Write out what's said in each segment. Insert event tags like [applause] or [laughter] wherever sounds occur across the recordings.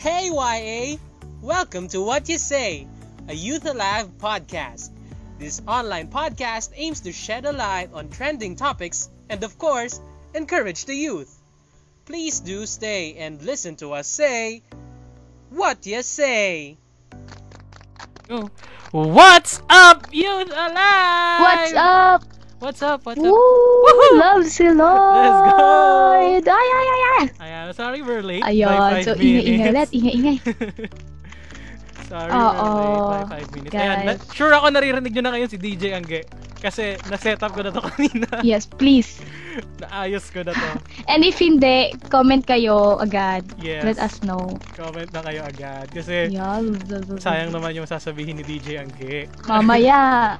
Hey YA! Welcome to What You Say, a Youth Alive podcast. This online podcast aims to shed a light on trending topics and, of course, encourage the youth. Please do stay and listen to us say, What You Say! Go. What's up, Youth Alive? What's up? What's up? What's up? Woo! Woohoo! Love si Lord! Ay, ay, ay, ay! Ayan, sorry we're late Ayun, by 5 so minutes. ingay-ingay ulit, ingay-ingay. [laughs] sorry Oo, we're late by 5 minutes. Ayan, guys. na- sure ako naririnig nyo na ngayon si DJ Angge. Kasi na-set up ko na to [laughs] kanina. Yes, please. [laughs] Naayos ko na to. And if hindi, comment kayo agad. Yes. Let us know. Comment na kayo agad. Kasi Yeah. sayang naman yung sasabihin ni DJ Angge. Mamaya.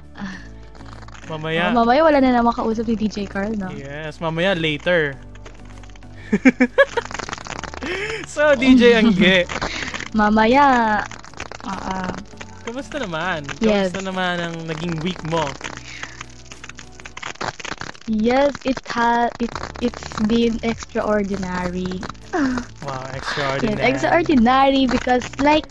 Mamaya. Oh, mamaya wala na naman kausap ni DJ Carl, no? Yes, mamaya later. [laughs] so, DJ Angge, Mamaya. Ah, ah. kamusta naman? Yes. Kamusta naman ang naging week mo? yes, it ha it it's been extraordinary. Wow, [laughs] Yes, extraordinary. extraordinary because like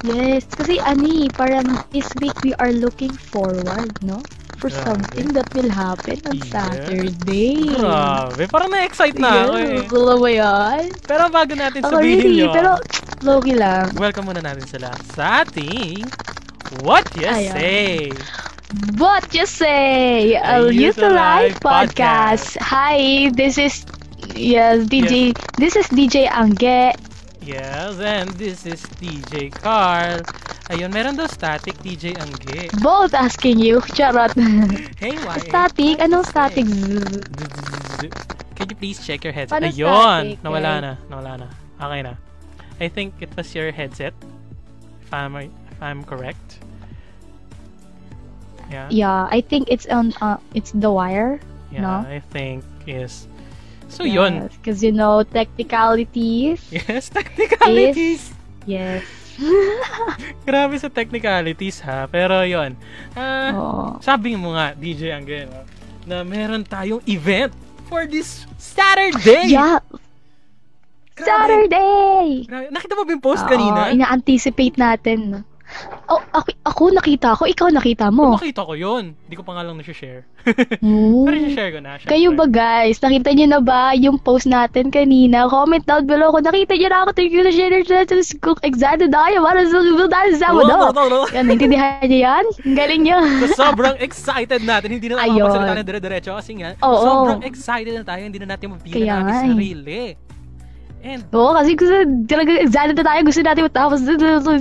Yes, kasi ani, parang this week we are looking forward, no? For Grabe. something that will happen on Yes. Saturday. Grabe, parang na-excite na ako eh. Yes, alam mo yan? Pero bago natin Ako sabihin really, yun, pero low-key lang. welcome muna natin sila sa ating What You Ayan. Say. What you say? A Youth Alive podcast. podcast. Hi, this is yes, DJ. This is DJ Angge. Yes, and this is DJ Carl. Ayun, meron daw static DJ Angge. Both asking you. Charot. Hey, why? static? Anong static? Can you please check your headset? Paano Ayun! static, Nawala eh? na. Nawala na. Okay na. I think it was your headset. If I'm, if I'm correct. Yeah. Yeah, I think it's on. Uh, it's the wire. Yeah, no? I think is. So yun. Because you know technicalities. Yes, technicalities. Yes. [laughs] Grabe sa technicalities ha. Pero yun. Ah, Oo. sabi mo nga, DJ Angge, no, na meron tayong event for this Saturday. Yeah. Grabe. Saturday. Grabe. Nakita mo ba yung post Oo, kanina? ina-anticipate natin. Oh, ako, ako nakita ko, ikaw nakita Oh. mo. Makita ko yun. Hindi ko pa nga lang na-share. Oo. [laughs] Pero share ko na. syempre. Kayo ba guys, nakita niyo na ba yung post natin kanina? Comment down below kung nakita niyo na ako. Thank you na share natin. Kung excited na kayo para sa dahil sa oo. Yan, naintindihan niyo yan? Ang galing niyo. So, sobrang excited natin. Hindi na Ayun. nakakasalita ng dire-diretso kasi nga, Oo. sobrang excited na tayo. Hindi na natin ang ating nga eh. sarili. And, Oo, kasi gusto, talaga excited na tayo. Gusto natin matapos.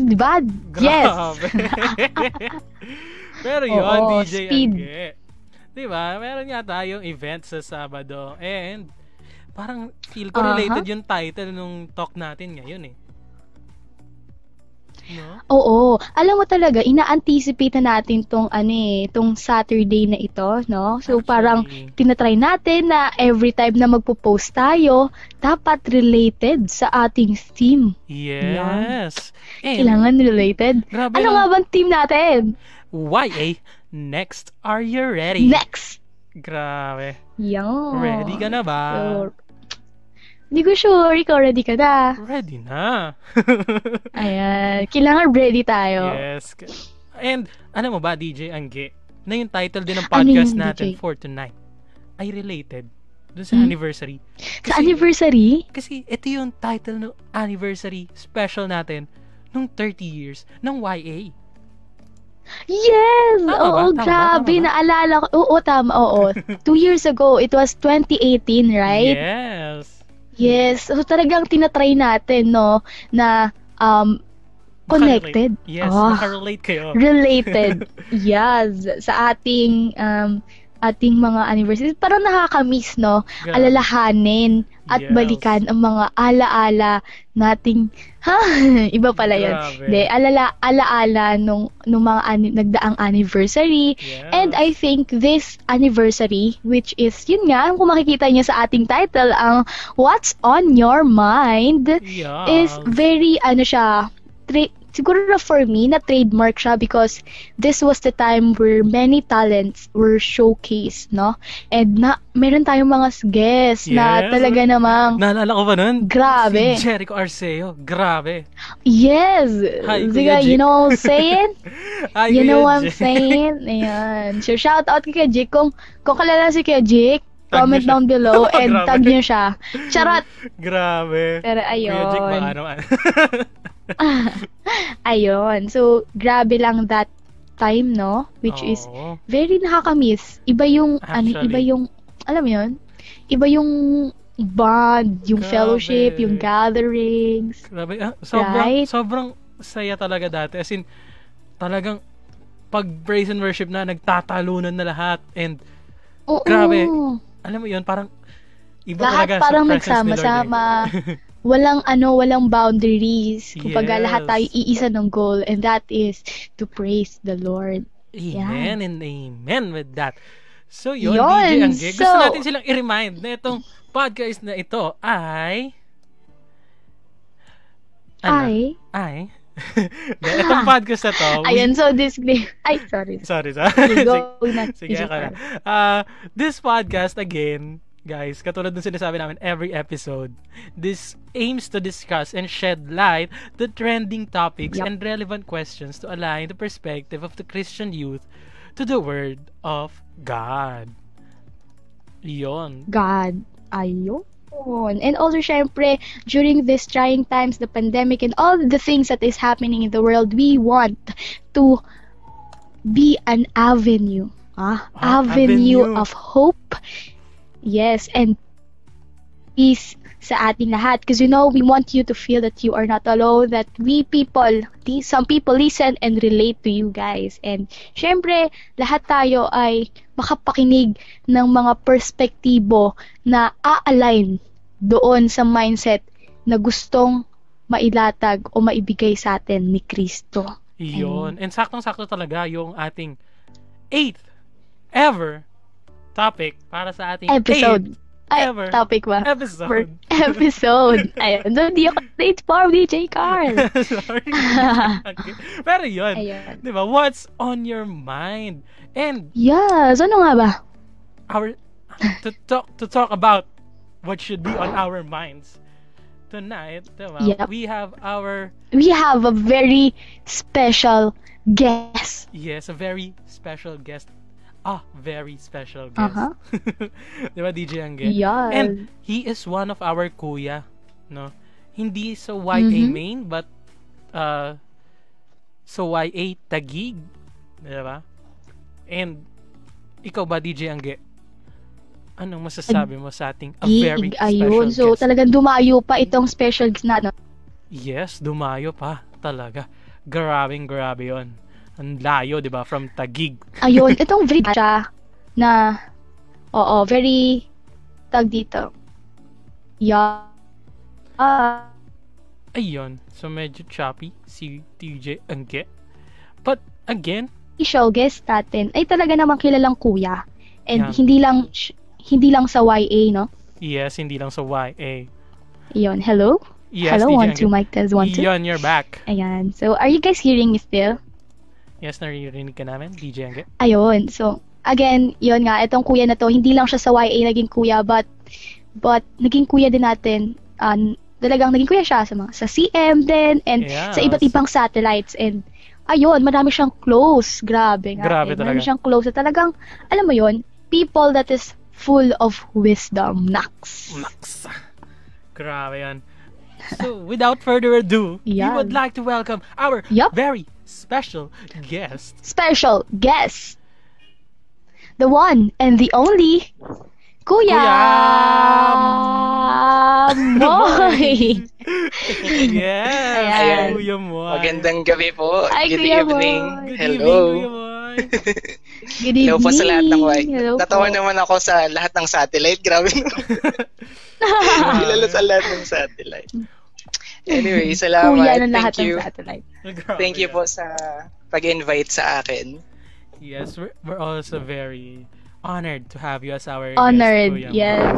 Di ba? Yes. Pero yun, Oo, DJ speed. Angge. Di ba? Meron nga tayong event sa Sabado. And, parang feel ko related yung title nung talk natin ngayon eh. No? Oo. Alam mo talaga, ina-anticipate na natin tong, ano eh, tong Saturday na ito, no? So, Actually. parang tinatry natin na every time na magpo-post tayo, dapat related sa ating theme. Yes. And, Kailangan related. grabe Ano lang. nga bang theme natin? YA, next, are you ready? Next! Grabe. Yan. Ready ka na ba? So, Hindi ko sure, ikaw ready ka na. Ready na. [laughs] Ayan, kailangan ready tayo. yes. And, ano mo ba, DJ Angge, na yung title din ng Ano podcast yun, natin DJ? for tonight ay related dun sa Hmm? anniversary. Sa anniversary? Kasi ito yung title ng anniversary special natin nung 30 years ng YA. Yes! Tama ba? oo, ba? grabe. Tama? Naalala ko. Oo, tama. Oo. [laughs] Two years ago, it was 2018, right? Yes. Yes. So, talagang tinatry natin, no, na um, connected. Yes, Ah, makarelate kayo. [laughs] related. yes. Sa ating um, ating mga anniversaries. Parang nakakamiss, no? Grabe. Alalahanin at Yes. balikan ang mga alaala nating ha [laughs] iba pala yun. De, alala alaala nung nung mga ani- nagdaang anniversary Yes. And I think this anniversary, which is, yun nga, kung makikita niyo sa ating title, ang What's on Your Mind, yeah. is very, ano siya, tri- siguro na for me, na trademark siya because this was the time where many talents were showcased, no? And na, meron tayong mga guests na Yes. talaga namang, Naalala ko ba nun? Grabe. Si Jericho Arceo. Grabe. yes! Hi, Jake. you know what I'm [laughs] saying? Ay, you know what I'm saying? [laughs] Ayan. So, shout out kay Jake. Kung, kung kalala si Kuya Jake, Tag comment down below [laughs] and Grabe. tag niyo siya. Charot! Grabe. Pero Kuya Jake, ayun. baka ano ano. [laughs] ayun. So, grabe lang that time, no? Which is Oo. very nakakamiss. Iba yung, ano, Actually. iba yung, alam mo yun? Iba yung bond, yung Grabe. fellowship, yung gatherings. Grabe. Ah, sobrang, Right? sobrang saya talaga dati. As in, talagang pag praise and worship na, nagtatalunan na lahat. And, Oo. Grabe. alam mo yun, parang iba Lahat talaga parang Lord. nagsama-sama. [laughs] walang ano, walang boundaries. Kumbaga Yes. lahat tayo iisa ng goal and that is to praise the Lord. Amen and amen with that. So yun, Yun, DJ Angge, gusto so- natin silang i-remind na itong podcast na ito ay... Ay. Ay? [laughs] Na itong podcast na to... we- Ayun, so this [laughs] Ay, sorry. Sorry, sorry. [laughs] Sige, go. Sige, Sige, sorry. Uh, this podcast, again, guys, katulad ng sinasabi namin every episode, this aims to discuss and shed light the trending topics Yup. and relevant questions to align the perspective of the Christian youth to the Word of God. Yon. God. Ayun. And also, syempre, during these trying times, the pandemic and all the things that is happening in the world, we want to be an avenue. Ah, Ah, avenue, avenue. of hope. Yes, and peace sa ating lahat. Because, you know, we want you to feel that you are not alone, that we people, some people listen and relate to you guys. And, syempre, lahat tayo ay makapakinig ng mga perspektibo na a-align doon sa mindset na gustong mailatag o maibigay sa atin ni Kristo. Yon. And saktong-sakto talaga yung ating eighth ever topic para sa ating Episode. Ay, ever topic ba? episode. For [laughs] episode. Ayun, doon di ako late for DJ Carl. [laughs] Sorry. [laughs] Okay. Pero yun. Ayun. Di ba? What's on your mind? And Yes, ano nga ba? our to talk to talk about what should be on our minds tonight. Di ba? Yep. We have our We have a very special guest. yes, a very special guest. Ah, very special guest. Uh-huh. [laughs] Di ba, DJ Angge? Yes. And he is one of our kuya, no? Hindi sa YA Mhm. main, but uh, sa YA Tagig. Di ba? And, ikaw ba, DJ Angge? Anong masasabi mo sa ating a very special ayun. So, guest? talagang dumayo pa itong special guest na, no? Yes, dumayo pa. Talaga. Grabing grabe yon. Ang layo, di ba? From Tagig. Ayun, itong very siya na, oo, very, tag dito. Yeah. Ah, Ayun. So, medyo choppy si TJ Angge. But, again, special guest natin ay talaga namang kilalang kuya. And Yeah. hindi lang, hindi lang sa YA, no? yes, hindi lang sa YA. Ayun, hello? Yes, hello, DJ one, Angge. two, mic test, one, two. Yun, you're back. Ayan. So, are you guys hearing me still? Yes, naririnig ka namin, DJ Angge. Ayun. So, again, yun nga, itong kuya na to, hindi lang siya sa YA naging kuya, but, but, naging kuya din natin, uh, talagang naging kuya siya sa mga, sa CM din, and Yes. sa iba't ibang satellites, and, ayun, marami siyang close. Grabe nga. Grabe eh. Marami talaga. siyang close. At talagang, alam mo yun, people that is full of wisdom. Nax. Max. Grabe yan. So, without further ado, we Yan. would like to welcome our Yup. very special guest. Special guest. The one and the only, Kuya, Moy. [laughs] yes! Ayan. Kuya Moy. Magandang gabi po. Ay, Good Kuya evening. Moy. Good Hello. evening, Kuya Moy. [laughs] Good evening. Hello po sa lahat ng Y. Hello Natawa po. naman ako sa lahat ng satellite. Grabe. [laughs] Kilala sa lahat ng satellite. Anyway, [laughs] salamat. Kuya ng lahat Thank you. ng satellite. Grabe Thank you yan. po sa pag-invite sa akin. Yes, we're, we're also very honored to have you as our Honored, guest, Kuya Moy. yes.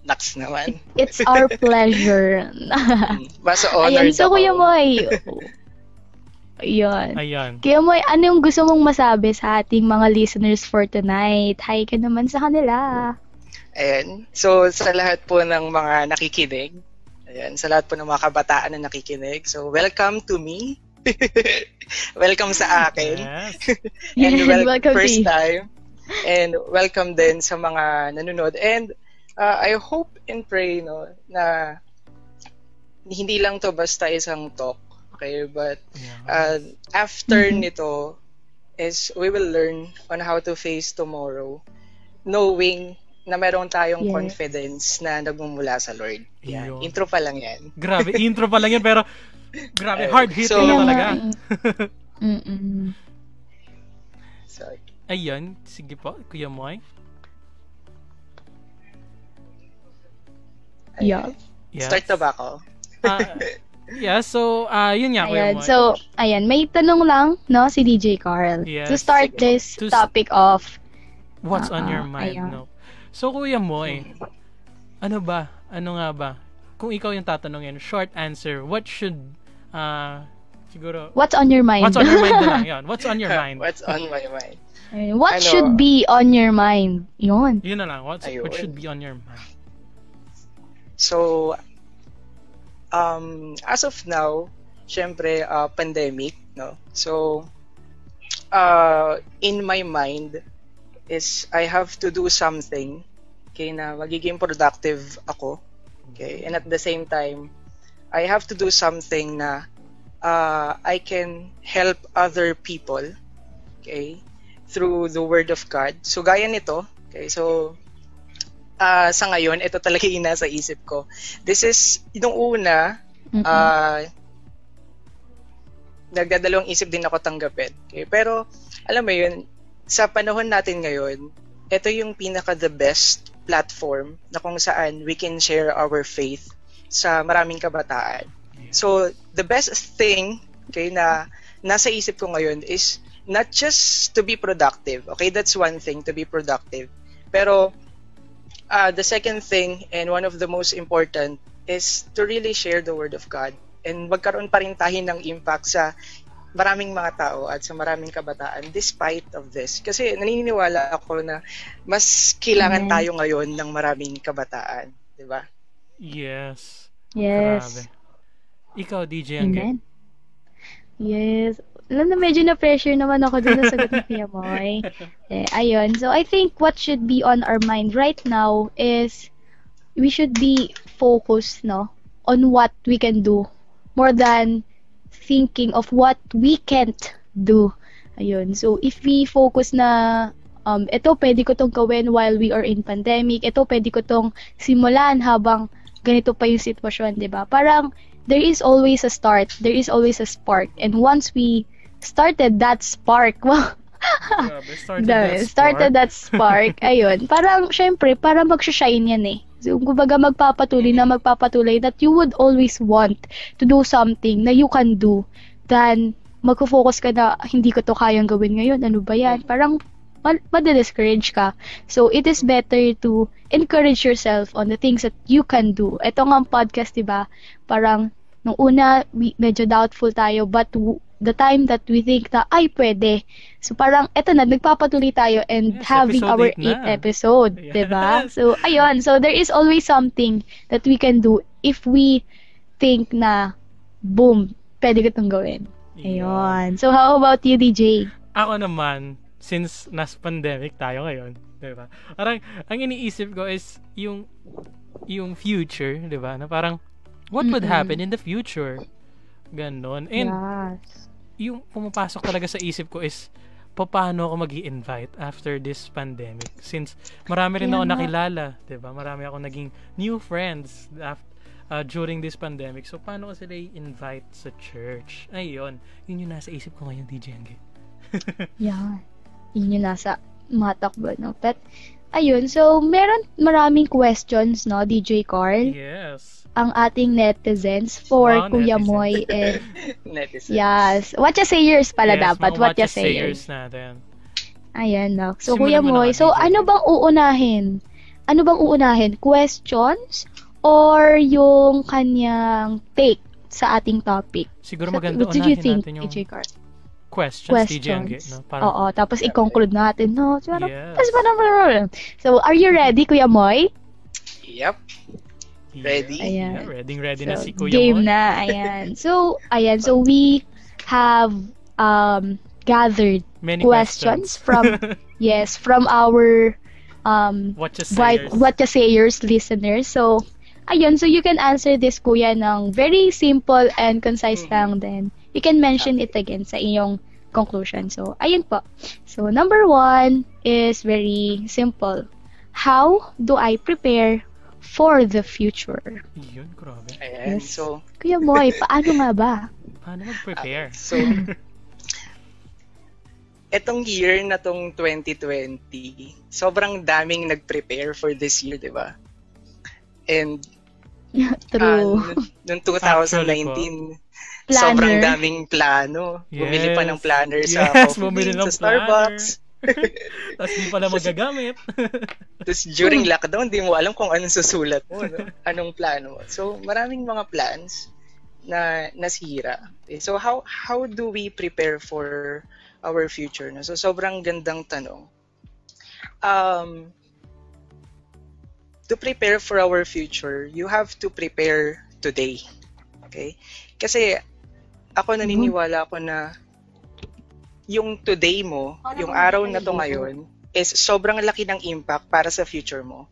Naks naman. It's our [laughs] pleasure. Basta [laughs] honored Ayan, so ako. Kuya Moy, Yun. Ayan. Kaya mo, ano yung gusto mong masabi sa ating mga listeners for tonight? Hi ka naman sa kanila. Ayan. So, sa lahat po ng mga nakikinig, ayan, sa lahat po ng mga kabataan na nakikinig, so welcome to me. [laughs] welcome sa akin. Yes. [laughs] And [laughs] wel- Welcome first you. time. And welcome din sa mga nanonood. And uh, I hope and pray no na hindi lang to basta isang talk. Okay, but Yeah. uh, after Mhm. nito is we will learn on how to face tomorrow knowing na meron tayong Yes. confidence na nagmumula sa Lord. Yan. Yun. Intro pa lang yan. Grabe, intro pa lang yan, pero grabe, hard hitting So- na talaga. eh. [laughs] Mm-mm. So, Ayun, sige po, Kuya Moy. Yeah. Yes. Start na ba ako? Ah, yeah, so, ah, yun nga, Kuya Ayan. Moy. So, ayan, may tanong lang, no, si DJ Carl. Yes. To start Sige. this To s- topic off. What's on Ah, your mind, ayan. no? So, Kuya Moy, ano ba? Ano nga ba? Kung ikaw yung tatanungin, short answer, what should, ah, siguro, What's on your mind? what's on your mind na lang, [laughs] yun. What's on your mind? [laughs] What's on my mind? What Ano? should be on your mind? Yun. Yun na lang, what's, what should be on your mind? So, um, as of now, syempre, uh, pandemic, no? So, uh, in my mind is I have to do something okay, na magiging productive ako. Okay? And at the same time, I have to do something na uh, I can help other people okay, through the Word of God. So, gaya nito, okay, so, ah sa ngayon, ito talaga yung nasa isip ko. This is, yung una, Mm-mm. ah nagdadalawang isip din ako tanggapin. Okay? Pero, alam mo yun, sa panahon natin ngayon, ito yung pinaka the best platform na kung saan we can share our faith sa maraming kabataan. So, the best thing okay, na nasa isip ko ngayon is not just to be productive. Okay, that's one thing, to be productive. Pero, uh, the second thing and one of the most important is to really share the Word of God and magkaroon pa rin tayo ng impact sa maraming mga tao at sa maraming kabataan despite of this. Kasi naniniwala ako na mas kailangan Amen. tayo ngayon ng maraming kabataan. Di ba? Yes. Yes. Grabe. Ikaw, DJ Angge. Yes. Alam na, medyo na-pressure naman ako dun sa sagot ni Kuya Moy. [laughs] Eh, ayun. So, I think what should be on our mind right now is we should be focused, no, on what we can do more than thinking of what we can't do. Ayun. So, if we focus na um, ito pwede ko tong gawin while we are in pandemic, ito pwede ko tong simulan habang ganito pa yung sitwasyon, di ba? Parang there is always a start, there is always a spark. And once we started that spark, [laughs] wow, Grabe, started that started spark. that spark, ayun, parang, syempre, parang mag-shine yan eh. Kumbaga magpapatuloy na magpapatuloy that you would always want to do something na you can do than magfo-focus ka na hindi ko to kayang gawin ngayon, ano ba yan? Parang ma- madi-discourage ka. So, it is better to encourage yourself on the things that you can do. Ito nga ang podcast, di ba? Parang, nung una, medyo doubtful tayo, but the time that we think na, ay, pwede. So, parang, eto na, nagpapatuloy tayo and Yes, having episode our eight na. eighth episode, Yes. di ba? [laughs] So, ayun. So, there is always something that we can do if we think na, boom, pwede ko itong gawin. Ayun. So, how about you, DJ? Ako naman, since nas pandemic tayo ngayon, 'di ba? Parang ang iniisip ko is yung yung future, 'di ba? Na parang what would Mm-mm. happen in the future? Ganon. And yes. Yung pumapasok talaga sa isip ko is paano ako mag invite after this pandemic? Since marami rin ako nakilala 'di ba? Marami ako naging new friends after during this pandemic. So paano ko sila i-invite sa church? Ayun yun yung nasa isip ko ngayon DJ Angge [laughs] Yan. Yun yung nasa matakbo, no? But, ayun. So, meron maraming questions, no, DJ Carl? yes Ang ating netizens for Wow, Kuya netizens. Moy [laughs] and Netizens. yes. What you sayers pala yes, dapat. What you sayers. natin Ayan, no. So, Simulan Kuya Moy, so DJ. ano bang uunahin? Ano bang uunahin? Questions or yung kanyang take sa ating topic. Siguro So, maganda unahin natin yung DJ Carl? Questions, DJ. Questions. No? Parang, Oo, tapos i-conclude natin, no? So, Yes. Parang- So, are you ready, Kuya Moy? Yep. yeah, ready? Ayan. Yeah, ready, ready na So, si Kuya game Moy. na, ayan. [laughs] So, ayan, so we have um gathered Many questions from [laughs] yes, from our um What you what, say? what you sayers listeners. So, ayun, so you can answer this kuya ng very simple and concise Mhm. lang then you can mention it again sa iyong conclusion. So, ayun po. So, number one is very simple. How do I prepare for the future? Yun, grabe. Ayan. Yes. So, Kuya Moy, paano nga ba? [laughs] Paano mag-prepare? so, etong year na tong 2020, sobrang daming nag-prepare for this year, di ba? And [laughs] True. ah, noong 2019, Planner. sobrang daming plano. Bumili pa ng Yes. planner sa Yes, Coffee bumili Bean, ng sa Starbucks. Tapos di pala [laughs] magagamit. [laughs] Tapos during [laughs] lockdown, di mo alam kung anong susulat mo, no? anong plano mo. So, maraming mga plans na nasira. Okay, So, how how do we prepare for our future? No? So, sobrang gandang tanong. Um, to prepare for our future, you have to prepare today. Okay? Kasi ako naniniwala ako na yung today mo, yung araw na to ngayon, is sobrang laki ng impact para sa future mo.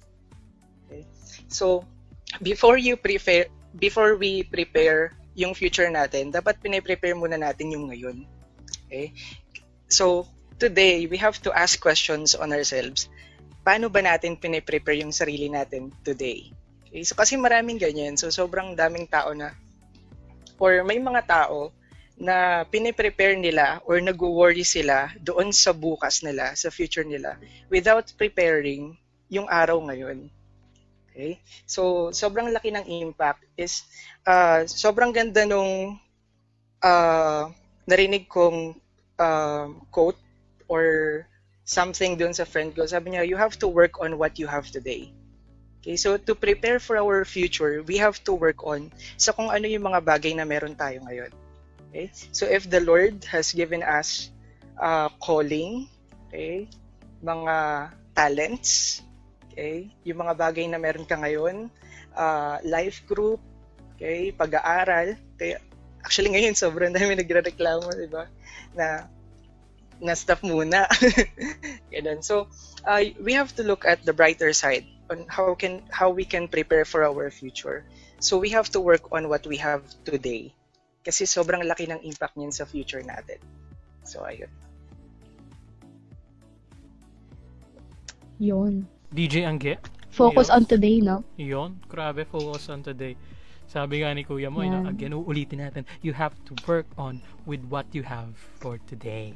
Okay? So, before you prepare, before we prepare yung future natin, dapat pine-prepare muna natin yung ngayon. Okay? So, today, we have to ask questions on ourselves. Paano ba natin pine-prepare yung sarili natin today? Okay? So, kasi maraming ganyan. So, sobrang daming tao na, or may mga tao na pine-prepare nila or nag-worry sila doon sa bukas nila, sa future nila, without preparing yung araw ngayon. Okay? So, sobrang laki ng impact is, uh, sobrang ganda nung uh, narinig kong uh, quote or something doon sa friend ko. Sabi niya, you have to work on what you have today. Okay, so to prepare for our future, we have to work on sa kung ano yung mga bagay na meron tayo ngayon. Okay? So if the Lord has given us uh, calling, okay, mga talents, okay, yung mga bagay na meron ka ngayon, uh, life group, okay, pag-aaral, okay, actually ngayon sobrang dami nagre-reklamo, di ba, na na stop muna. [laughs] Ganun. So, uh, we have to look at the brighter side on how can how we can prepare for our future. So we have to work on what we have today kasi sobrang laki ng impact niyan sa future natin. So, ayun. Yun. DJ Angge. Focus Ayun. on today, no? Yun, grabe, focus on today. Sabi nga ni Kuya Moy, Yan. no, again, uulitin natin, you have to work on with what you have for today.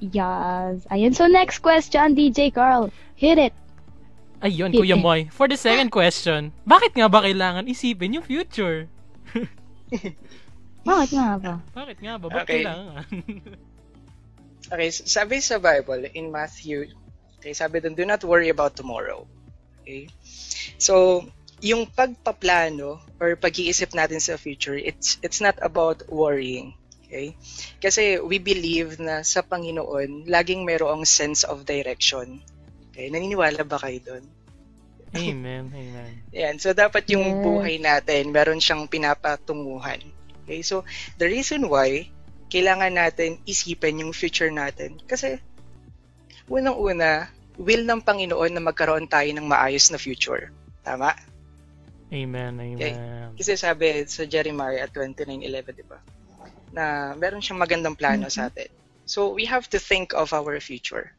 Yes. Ayun. So, next question, DJ Carl. Hit it. Ayun, Kuya Moy. [laughs] For the second question, bakit nga ba kailangan isipin yung future? [laughs] Bakit nga ba? Bakit nga ba? Bakit Okay. kailangan? [laughs] Okay, sabi sa Bible in Matthew, okay, sabi dun, do not worry about tomorrow. Okay? So, yung pagpaplano or pag-iisip natin sa future, it's it's not about worrying. Okay? Kasi we believe na sa Panginoon, laging merong sense of direction. Okay? Naniniwala ba kayo doon? amen, amen. [laughs] Yan. So, dapat yung Yes. buhay natin, meron siyang pinapatunguhan. Okay? So, the reason why kailangan natin isipin yung future natin. Kasi, unang-una, will ng Panginoon na magkaroon tayo ng maayos na future. Tama? Amen, amen. Kasi sabi sa Jeremiah 29.11, di ba? Na meron siyang magandang plano sa atin. So, we have to think of our future.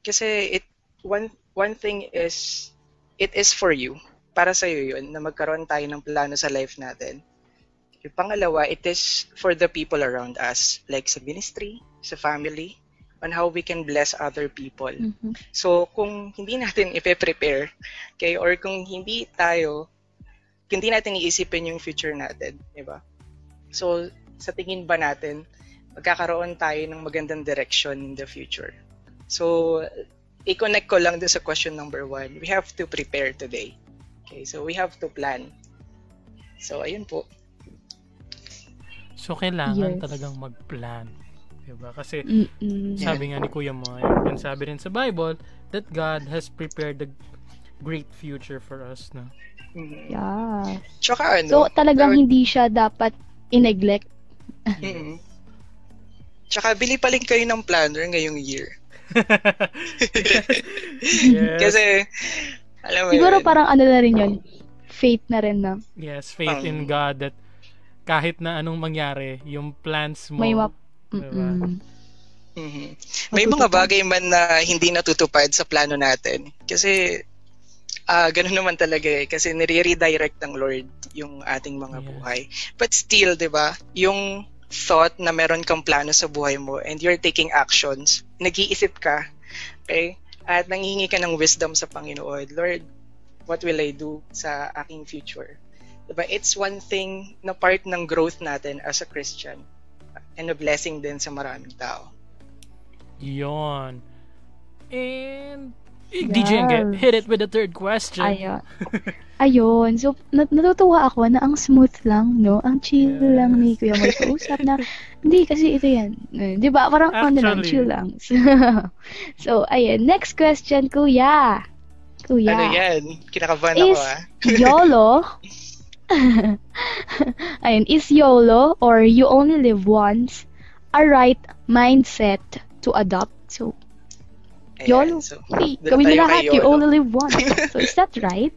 Kasi it one one thing is it is for you. Para sa iyo 'yun na magkaroon tayo ng plano sa life natin. Yung pangalawa, it is for the people around us, like sa ministry, sa family, on how we can bless other people. Mhm. So, kung hindi natin ipe-prepare, okay, or kung hindi tayo, hindi natin iisipin yung future natin, di ba? So, sa tingin ba natin, magkakaroon tayo ng magandang direction in the future? So, i-connect ko lang doon sa question number one. We have to prepare today. Okay, so we have to plan. So, ayun po. So, kailangan Yes. talagang mag-plan. Diba? Kasi, Mm-mm. sabi nga ni Kuya mo, and sabi rin sa Bible, that God has prepared the great future for us na. Mhm. Yeah. Tsaka ano, So, talagang Lord- hindi siya dapat i-neglect. Mhm. Tsaka bili pa rin kayo ng planner ngayong year. Yes. [laughs] Kasi, alam mo Siguro yun, parang ano na rin yun. Faith na rin na. yes, faith in Um, God that kahit na anong mangyari, yung plans mo, May map. Diba? Mm-mm. Mhm. May mga bagay man na hindi natutupad sa plano natin. Kasi, ah ganun naman talaga eh. Kasi nire-redirect ng Lord yung ating mga Yes. buhay. But still, di ba, yung thought na meron kang plano sa buhay mo and you're taking actions, nag-iisip ka, okay? At nangingi ka ng wisdom sa Panginoon. Lord, what will I do sa aking future? Diba? It's one thing na part ng growth natin as a Christian and a blessing din sa maraming tao. Yon. And eh, Yes. hit it with the third question. Ayun. Ayun. So, nat- natutuwa ako na ang smooth lang, no? Ang chill Yes. lang ni Kuya Moy kausap na, [laughs] hindi kasi ito yan. Eh, Di ba? Parang ano lang, Actually. chill lang. [laughs] so, ayun. Next question, Kuya. Kuya. Ano yan? Kinakabahan ako Is ah. [laughs] YOLO, ayun, is YOLO or you only live once a right mindset to adopt? So, YOLO. So, hey, gawin mo lahat, you only live once. So, is that [laughs] right?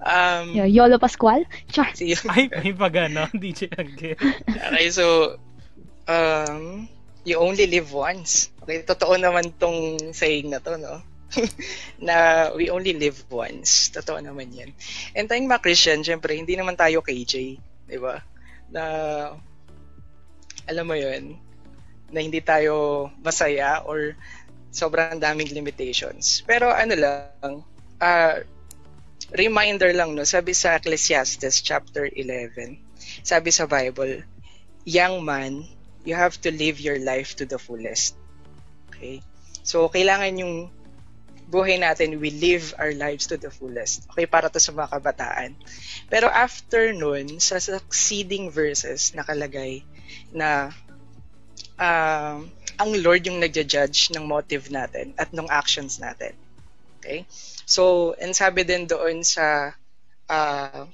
Um, Yeah, YOLO Pascual? Char. [laughs] si- Ay, may pagano, [laughs] DJ Angge. okay, so, um, you only live once. Okay, totoo naman tong saying na to, no? na we only live once. Totoo naman yan. And tayong mga Christian, syempre, hindi naman tayo KJ, di ba? Na, alam mo yun, na hindi tayo masaya or sobrang daming limitations. Pero ano lang, ah, reminder lang, no? Sabi sa Ecclesiastes chapter 11, sabi sa Bible, young man, you have to live your life to the fullest. Okay? So, kailangan yung buhay natin, we live our lives to the fullest. Okay, para to sa mga kabataan. Pero after nun, sa succeeding verses, nakalagay na um, ang Lord yung nagja-judge ng motive natin at ng actions natin. Okay? So, and sabi din doon sa uh,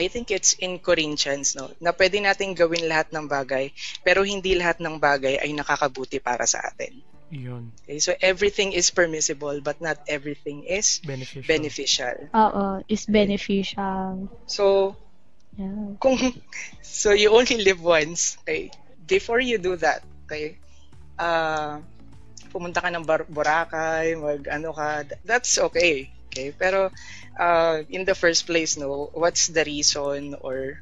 I think it's in Corinthians, no? Na pwede nating gawin lahat ng bagay, pero hindi lahat ng bagay ay nakakabuti para sa atin. Yun, Okay? So everything is permissible, but not everything is beneficial. beneficial. Oo, is beneficial. So, Yeah. kung [laughs] so you only live once, okay? Before you do that, okay? Uh, pumunta ka ng Bar- Boracay, mag ano ka, th- that's okay. Okay? Pero uh, in the first place, no, what's the reason or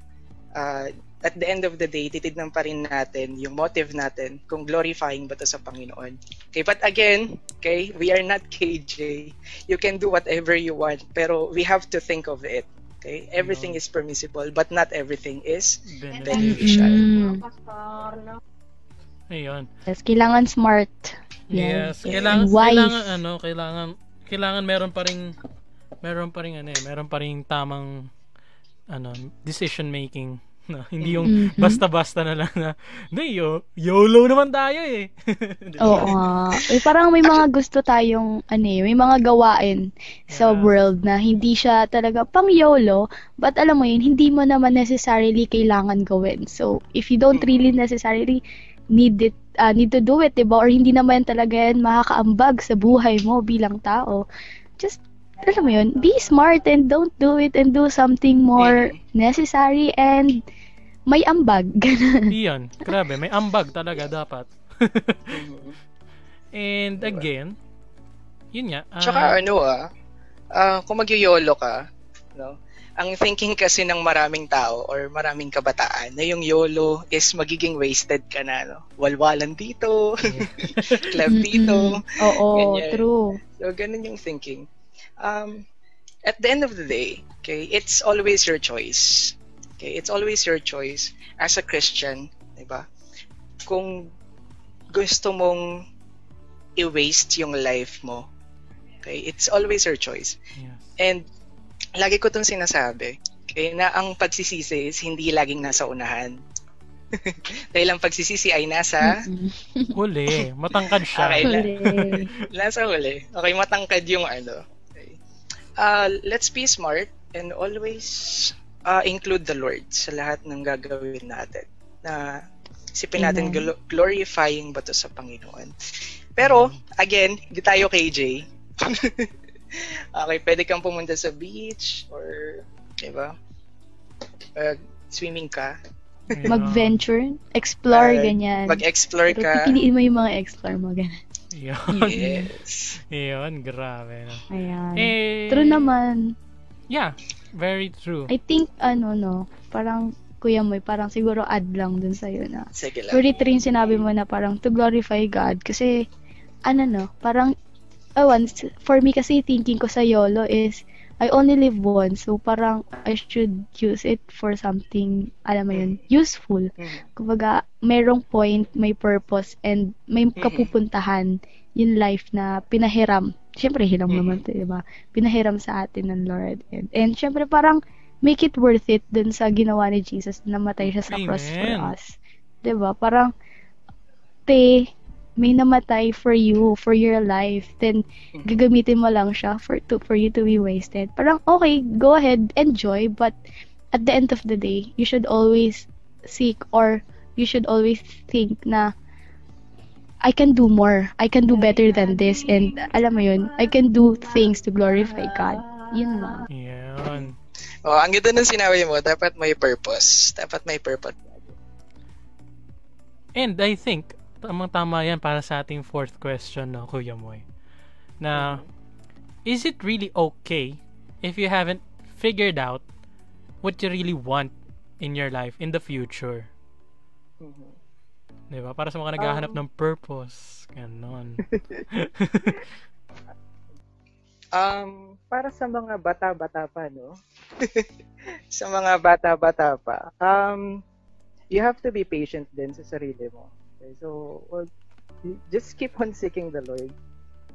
uh, at the end of the day, titignan pa rin natin yung motive natin kung glorifying ba to sa Panginoon. Okay, but again, okay, we are not KJ. You can do whatever you want, pero we have to think of it. Okay, everything is permissible, but not everything is Beneficial. beneficial. Ayun. Yes, kailangan smart. Yes, Yeah. kailangan And wise. kailangan ano, kailangan kailangan meron pa ring meron pa ring ano eh, meron pa ring tamang ano, decision making. No, hindi yung Mhm. basta-basta na lang na, "Hindi, yo, YOLO naman tayo eh." [laughs] Oo nga. Eh, parang may mga gusto tayong, ano eh, may mga gawain sa Yeah. world na hindi siya talaga pang YOLO, but alam mo yun, hindi mo naman necessarily kailangan gawin. So, if you don't really necessarily need it, ah, need to do it, diba? Or hindi naman talaga yan makakaambag sa buhay mo bilang tao. Just, alam mo yun, be smart and don't do it and do something more necessary and may ambag. [laughs] Iyon, grabe, may ambag talaga dapat. [laughs] And again, yun nga. ah, Tsaka ano ah, ah, kung mag-yolo ka, no? Ang thinking kasi ng maraming tao or maraming kabataan na yung YOLO is magiging wasted ka na, no? Walwalan dito, [laughs] club dito. Oo, Ganyan. true. So, ganun yung thinking. Um, at the end of the day, okay, it's always your choice. Okay, it's always your choice as a Christian, di ba? Kung gusto mong i-waste yung life mo, okay, it's always your choice. yes. And lagi ko itong sinasabi, okay, na ang pagsisisi is hindi laging nasa unahan. [laughs] Dahil ang pagsisisi ay nasa Mm-mm. Huli. Matangkad siya. Okay. Huli. [laughs] nasa huli. Okay, matangkad yung ano. Okay. Uh, let's be smart and always uh, include the Lord sa lahat ng gagawin natin. Na isipin natin Amen. glo- glorifying ba to sa Panginoon. Pero, again, di tayo KJ. [laughs] okay, pwede kang pumunta sa beach or, di ba? Uh, swimming ka. Mag-venture, explore, Uh, ganyan. Mag-explore Pero ka. pipiliin mo yung mga explore mo, ganyan. Yun. Yes. Yun, grabe. no. Ayan. Eh, True naman. Yeah, very true. I think, ano, no, parang, Kuya Moy, parang siguro add lang dun sa'yo na. Sige lang. Very true yung sinabi mo na parang to glorify God. Kasi, ano no, parang, awan, for me kasi thinking ko sa YOLO is, I only live once. So, parang, I should use it for something, alam mo yun, useful. Mhm. Kumbaga, merong point, may purpose, and may Mhm. kapupuntahan yung life na pinahiram. Siyempre, hiram naman to, di ba? Pinahiram sa atin ng Lord. And, and siyempre, parang, make it worth it dun sa ginawa ni Jesus na namatay siya sa cross for Amen. us. Di ba? Parang, te, may namatay for you, for your life, then Mhm. gagamitin mo lang siya for to for you to be wasted. Parang okay, go ahead, enjoy, but at the end of the day, you should always seek or you should always think na I can do more. I can do better than this and alam mo yun, I can do things to glorify God. Yun lang. Yun. Oh, ang ganda ng sinabi mo, dapat may purpose. Dapat may purpose. And I think, tamang-tama yan para sa ating fourth question, no, Kuya Moy. Na, is it really okay if you haven't figured out what you really want in your life in the future? Di ba? Para sa mga naghahanap Um, ng purpose. Ganon. [laughs] Um, para sa mga bata-bata pa, no? [laughs] sa mga bata-bata pa, um, you have to be patient din sa sarili mo. Okay? So, just keep on seeking the Lord.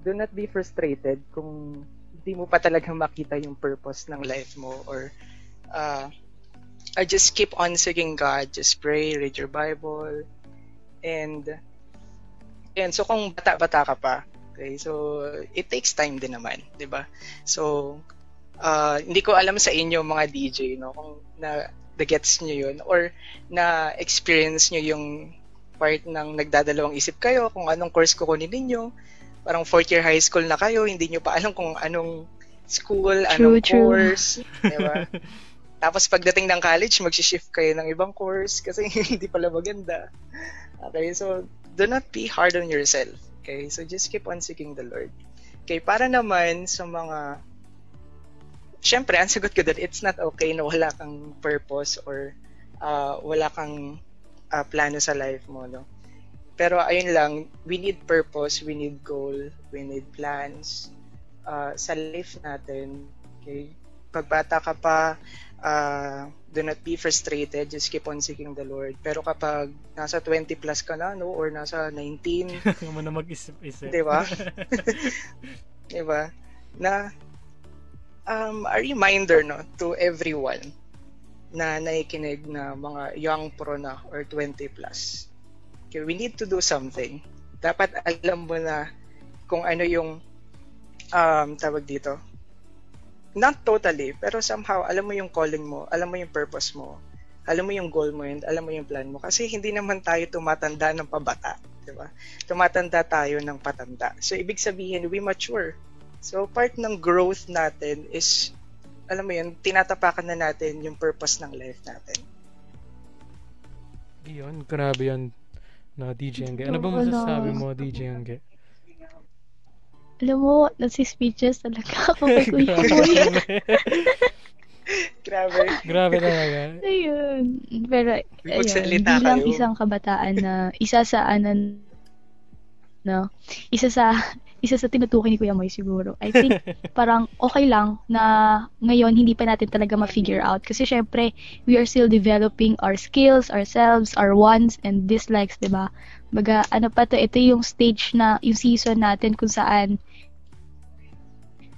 Do not be frustrated kung hindi mo pa talaga makita yung purpose ng life mo or uh, I just keep on seeking God. Just pray, read your Bible, and and so kung bata-bata ka pa, Okay, so it takes time din naman, 'di ba? So uh, hindi ko alam sa inyo mga DJ no kung na gets nyo yun or na experience nyo yung part ng nagdadalawang isip kayo kung anong course kukunin ninyo. Parang fourth year high school na kayo, hindi nyo pa alam kung anong school, anong True, true. course, 'di ba? [laughs] Tapos pagdating ng college, mag-shift kayo ng ibang course kasi [laughs] hindi pala maganda. Okay, so do not be hard on yourself. Okay, so just keep on seeking the Lord. Okay, para naman sa mga Siyempre, ang sagot ko doon, it's not okay na wala kang purpose or uh, wala kang uh, plano sa life mo, no? Pero ayun lang, we need purpose, we need goal, we need plans uh, sa life natin. Okay? Pagbata ka pa, uh, do not be frustrated, just keep on seeking the Lord. Pero kapag nasa 20 plus ka na, no, or nasa 19, [laughs] Huwag mo na mag-isip-isip. Di ba? [laughs] di ba? Na um, a reminder no to everyone na nakikinig na mga young pro na or 20 plus. Okay, we need to do something. Dapat alam mo na kung ano yung um, tawag dito. Not totally, pero somehow alam mo yung calling mo, alam mo yung purpose mo, alam mo yung goal mo and alam mo yung plan mo kasi hindi naman tayo tumatanda ng pabata, 'di ba? Tumatanda tayo ng patanda. So ibig sabihin we mature. So part ng growth natin is alam mo yun, tinatapakan na natin yung purpose ng life natin. Yun, grabe yun. No, DJ Angge. Ano ba Oo, masasabi mo, DJ Angge? Alam mo, nasi-speeches talaga ako [laughs] kay Kuya Moy. Grabe. grabe talaga. Ayun. Pero, ayun, bilang kayo. isang kabataan na isa sa ano, no, isa sa isa sa tinutukoy ni Kuya Moy siguro. I think [laughs] parang okay lang na ngayon hindi pa natin talaga ma-figure out kasi syempre we are still developing our skills, ourselves, our wants and dislikes, 'di ba? Baga ano pa to, ito yung stage na yung season natin kung saan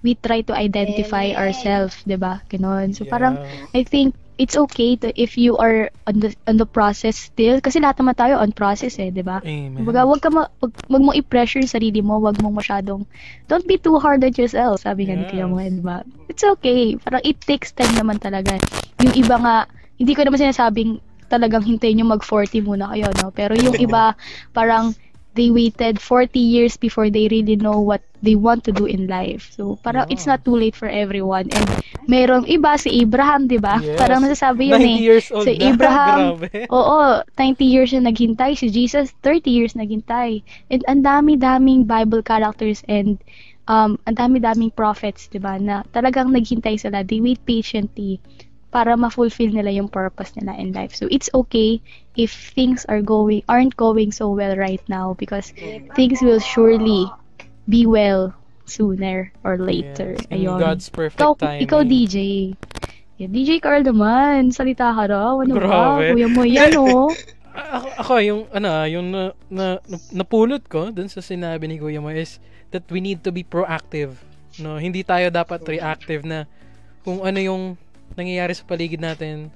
we try to identify ourselves, 'di ba? Ganon. So parang Yeah. I think it's okay to if you are on the on the process still kasi lahat naman tayo on process eh, 'di ba? Kumbaga, wag ka ma- wag, wag mong i-pressure yung sarili mo, wag mong masyadong don't be too hard on yourself, sabi nga ni Yes. Kuya Mo, 'di ba? It's okay. Parang it takes time naman talaga. Yung iba nga, hindi ko naman sinasabing talagang hintayin yung mag-40 muna kayo, no? Pero yung [laughs] iba, parang they waited 40 years before they really know what they want to do in life. So, parang it's not too late for everyone. And merong iba, si Abraham, di ba? Yes. Parang nasasabi yun 90 eh. years old Si na. [laughs] Abraham. Oo, 90 years na naghintay. Si Jesus, 30 years naghintay. And ang dami-daming Bible characters and um, ang dami-daming prophets, di ba, na talagang naghintay sila. They wait patiently para ma-fulfill nila yung purpose nila in life. So, it's okay if things are going, aren't going so well right now because things will surely be well sooner or later. Yes, in Ayun. God's perfect ikaw, timing. ikaw DJ. Yeah, DJ Carl naman, salita ka raw. Ano ba? Grabe. Kuya mo yan, [laughs] oh. Ako yung ano ah, yung na, na, napulot ko dun sa sinabi ni Kuya mo is that we need to be proactive no hindi tayo dapat reactive na kung ano yung nangyayari sa paligid natin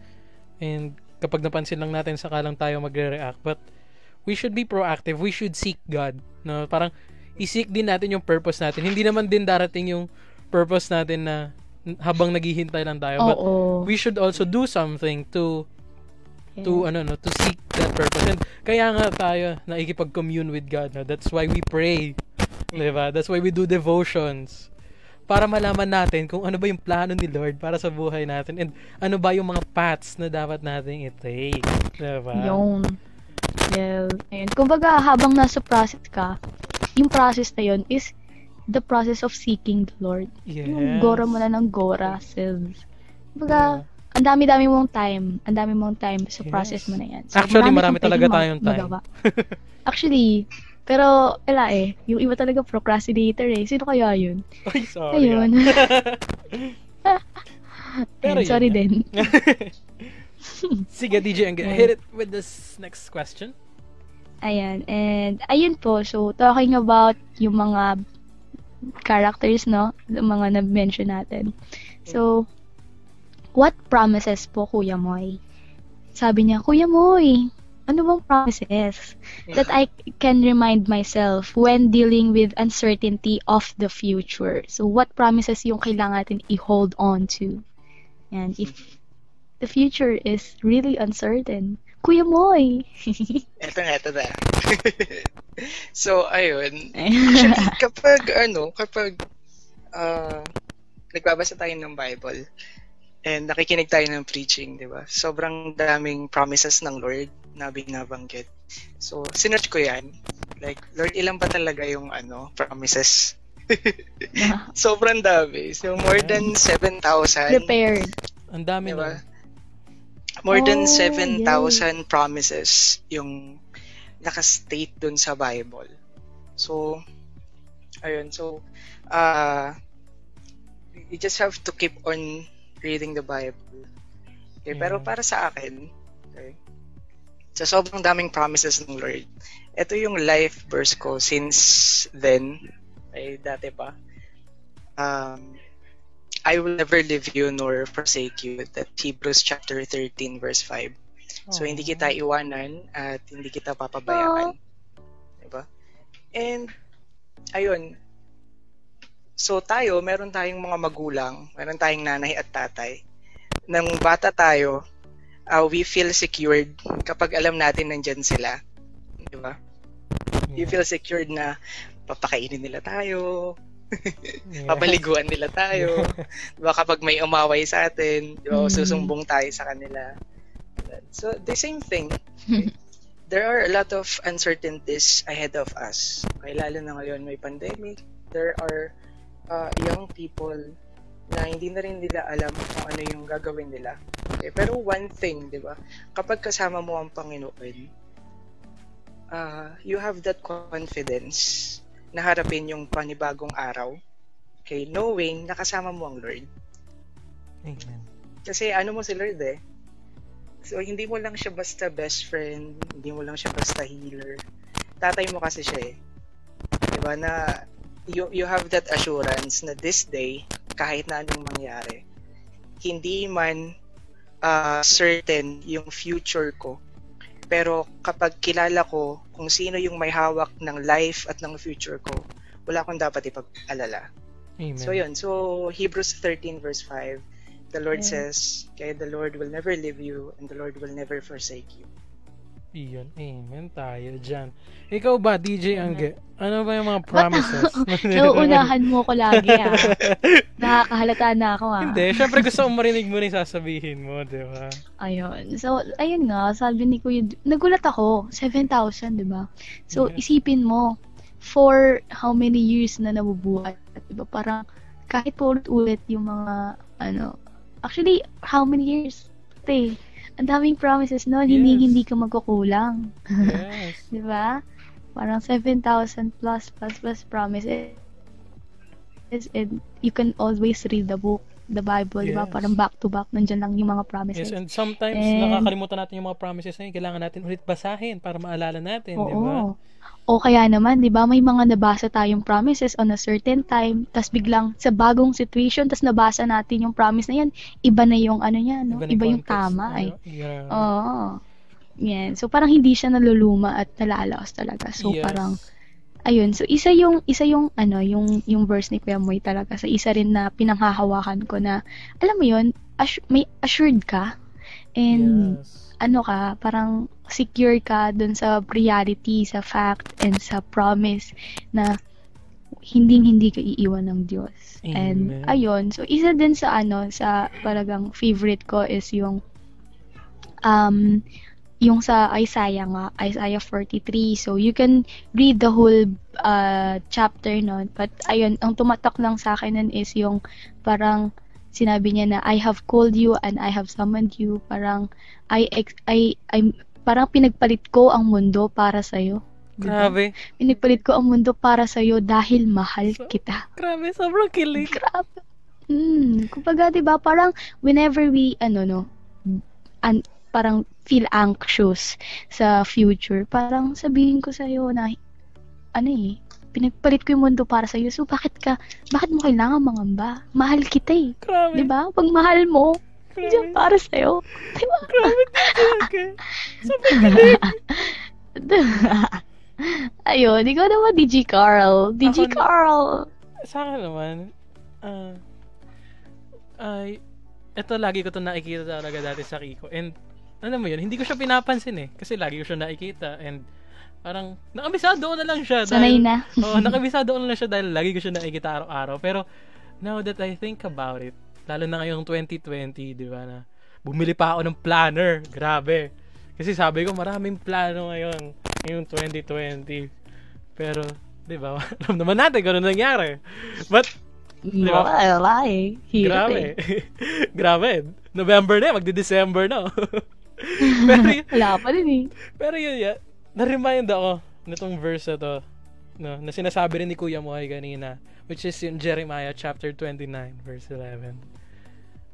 and kapag napansin lang natin saka lang tayo magre-react. But we should be proactive. We should seek God no? Parang i-seek din natin yung purpose natin. Hindi naman din darating yung purpose natin na habang naghihintay lang tayo. But Oo. we should also do something to to ano no? To seek that purpose. And kaya nga tayo nakikipag-commune with God no? That's why we pray di ba? That's why we do devotions para malaman natin kung ano ba yung plano ni Lord para sa buhay natin and ano ba yung mga paths na dapat nating i-take di ba Yun. Well, ayun. Kumbaga, habang nasa process ka, yung process na yun is the process of seeking the Lord. Yung yes gora mo na ng gora, sis. Kumbaga, ang dami-dami mong time. Ang dami mong time sa Yes. process mo na yan. Actually, marami marami talaga tayong time. [laughs] Actually, pero, wala eh. Yung iba talaga procrastinator eh. Sino kaya yun? Ay, sorry Ayun. ah. [laughs] Pero yun sorry nga. din. [laughs] sige DJ Angge hit it with this next question Ayan. And, ayun po. So, talking about yung mga characters, no? Yung mga na-mention natin. So, what promises po, Kuya Moy? Sabi niya, Kuya Moy, ano bang promises that I can remind myself when dealing with uncertainty of the future? So, what promises yung kailangan natin i-hold on to? And if the future is really uncertain, Kuya Moy! [laughs] Eto na, eto na. [laughs] so, ayun. Actually, [laughs] kapag, ano, kapag uh, nagbabasa tayo ng Bible and nakikinig tayo ng preaching, di ba? Sobrang daming promises ng Lord na binabanggit. So, sinerch ko yan. Like, Lord, ilan ba talaga yung, ano, promises? [laughs] Sobrang dami. So, more than 7,000. Prepared. ang dami Diba? na More than Oh, 7,000 promises yung nakastate dun sa Bible. So, ayun. So, uh, you just have to keep on reading the Bible. Okay, Pero Yeah. para sa akin, okay, sa sobrang daming promises ng Lord, ito yung life verse ko since then, ay dati pa. Um, I will never leave you nor forsake you. That Hebrews chapter 13 verse 5. So, hindi kita iwanan at hindi kita papabayaan. Diba? And, ayun. So, tayo, meron tayong mga magulang, meron tayong nanay at tatay. Nang bata tayo, uh, we feel secured kapag alam natin nandyan sila. Diba? We feel secured na papakainin nila tayo, Yeah. papaliguan nila tayo. [laughs] diba kapag may umaway sa atin, diba, Mm. susumbong tayo sa kanila. So, the same thing. okay? [laughs] There are a lot of uncertainties ahead of us. Okay, lalo na ngayon may pandemic. There are uh, young people na hindi na rin nila alam kung ano yung gagawin nila. Okay, pero one thing, di ba? Kapag kasama mo ang Panginoon, uh, you have that confidence na harapin yung panibagong araw. Okay, knowing nakasama mo ang Lord. Amen. Kasi ano mo si Lord eh. So, hindi mo lang siya basta best friend, hindi mo lang siya basta healer. Tatay mo kasi siya eh. Diba na you, you have that assurance na this day, kahit na anong mangyari, hindi man uh, certain yung future ko. Pero kapag kilala ko kung sino yung may hawak ng life at ng future ko, wala akong dapat ipag-alala. Amen. So yun, so Hebrews 13 verse 5, the Lord says, kaya the Lord will never leave you and the Lord will never forsake you. Iyon. Amen tayo dyan. Ikaw ba, DJ Angge? Ano ba yung mga promises? [laughs] Nauunahan mo ko lagi ah. Nakakahalata na ako ah. Hindi. Syempre gusto kong marinig mo na yung sasabihin mo, di ba? Ayun. So, ayun nga, sabi ni Kuya, nagulat ako, 7,000, di ba? So, Yeah. isipin mo, for how many years na nabubuhay. Di ba? Parang, kahit po ulit yung mga, ano, actually, how many years? Te, ang daming promises noon, hindi Yes. hindi ka magkukulang. Yes. [laughs] Di ba? Parang 7,000 plus plus plus promises. And you can always read the book, the Bible, di ba? Yes. Parang back to back, nandyan lang yung mga promises. Yes, and sometimes And- nakakalimutan natin yung mga promises na yun. Kailangan natin ulit basahin para maalala natin, di ba? O kaya naman, di ba, may mga nabasa tayong promises on a certain time, tas biglang sa bagong situation, tas nabasa natin yung promise na yan, iba na yung ano niya, no? na Iba, yung context, tama, ay. ano? Yeah. Oo. Yan. So, parang hindi siya naluluma at nalalaos talaga. So, Yes. parang, ayun. So, isa yung, isa yung, ano, yung, yung verse ni Kuya Moy talaga. Sa isa rin na pinanghahawakan ko na, alam mo yun, assu- may assured ka. And, yes. ano ka, parang secure ka dun sa reality, sa fact, and sa promise na hindi hindi ka iiwan ng Diyos. Amen. And ayun, so isa din sa ano, sa talagang favorite ko is yung um yung sa Isaiah nga, Isaiah 43. So you can read the whole uh, chapter nun. But ayun, ang tumatak lang sa akin nun is yung parang sinabi niya na I have called you and I have summoned you. Parang I ex- I I'm parang pinagpalit ko ang mundo para sa iyo. Grabe. Pinagpalit ko ang mundo para sa iyo dahil mahal So- kita. Grabe, sobrang kilig. Grabe. Hmm, kumbaga 'di ba, parang whenever we ano no, an, parang feel anxious sa future, parang sabihin ko sa iyo na ano eh, pinagpalit ko yung mundo para sa iyo. So bakit ka bakit mo kailangan mangamba? Mahal kita eh. Grabe. 'Di ba? Pag mahal mo, diyan para sa iyo. 'Di ba? Grabe, kilig. [laughs] [laughs] Ayun, ikaw naman, DJ Carl. DJ Ako na- Carl. Sa akin naman, ah, ay, eto lagi ko to nakikita talaga dati sa Kiko. And, alam mo yun, hindi ko siya pinapansin eh. Kasi lagi ko siya nakikita. And, parang, nakabisado na lang siya. Sanay na. [laughs] Oo, nakabisado ko na lang siya dahil lagi ko siya nakikita araw-araw. Pero, now that I think about it, lalo na ngayong 2020, di ba na, bumili pa ako ng planner. Grabe. Kasi sabi ko, maraming plano ngayon. Ngayong 2020. Pero, di ba, [laughs] alam naman natin kung ano nangyari. But, Di ba? Wala eh. Grabe. eh. [laughs] grabe. November na, magdi-December na. [laughs] pero, yun- Wala pa din eh. pero yun, ya, na-remind ako nitong verse na to, no, na sinasabi rin ni Kuya Moy kanina, which is in Jeremiah chapter 29, verse 11.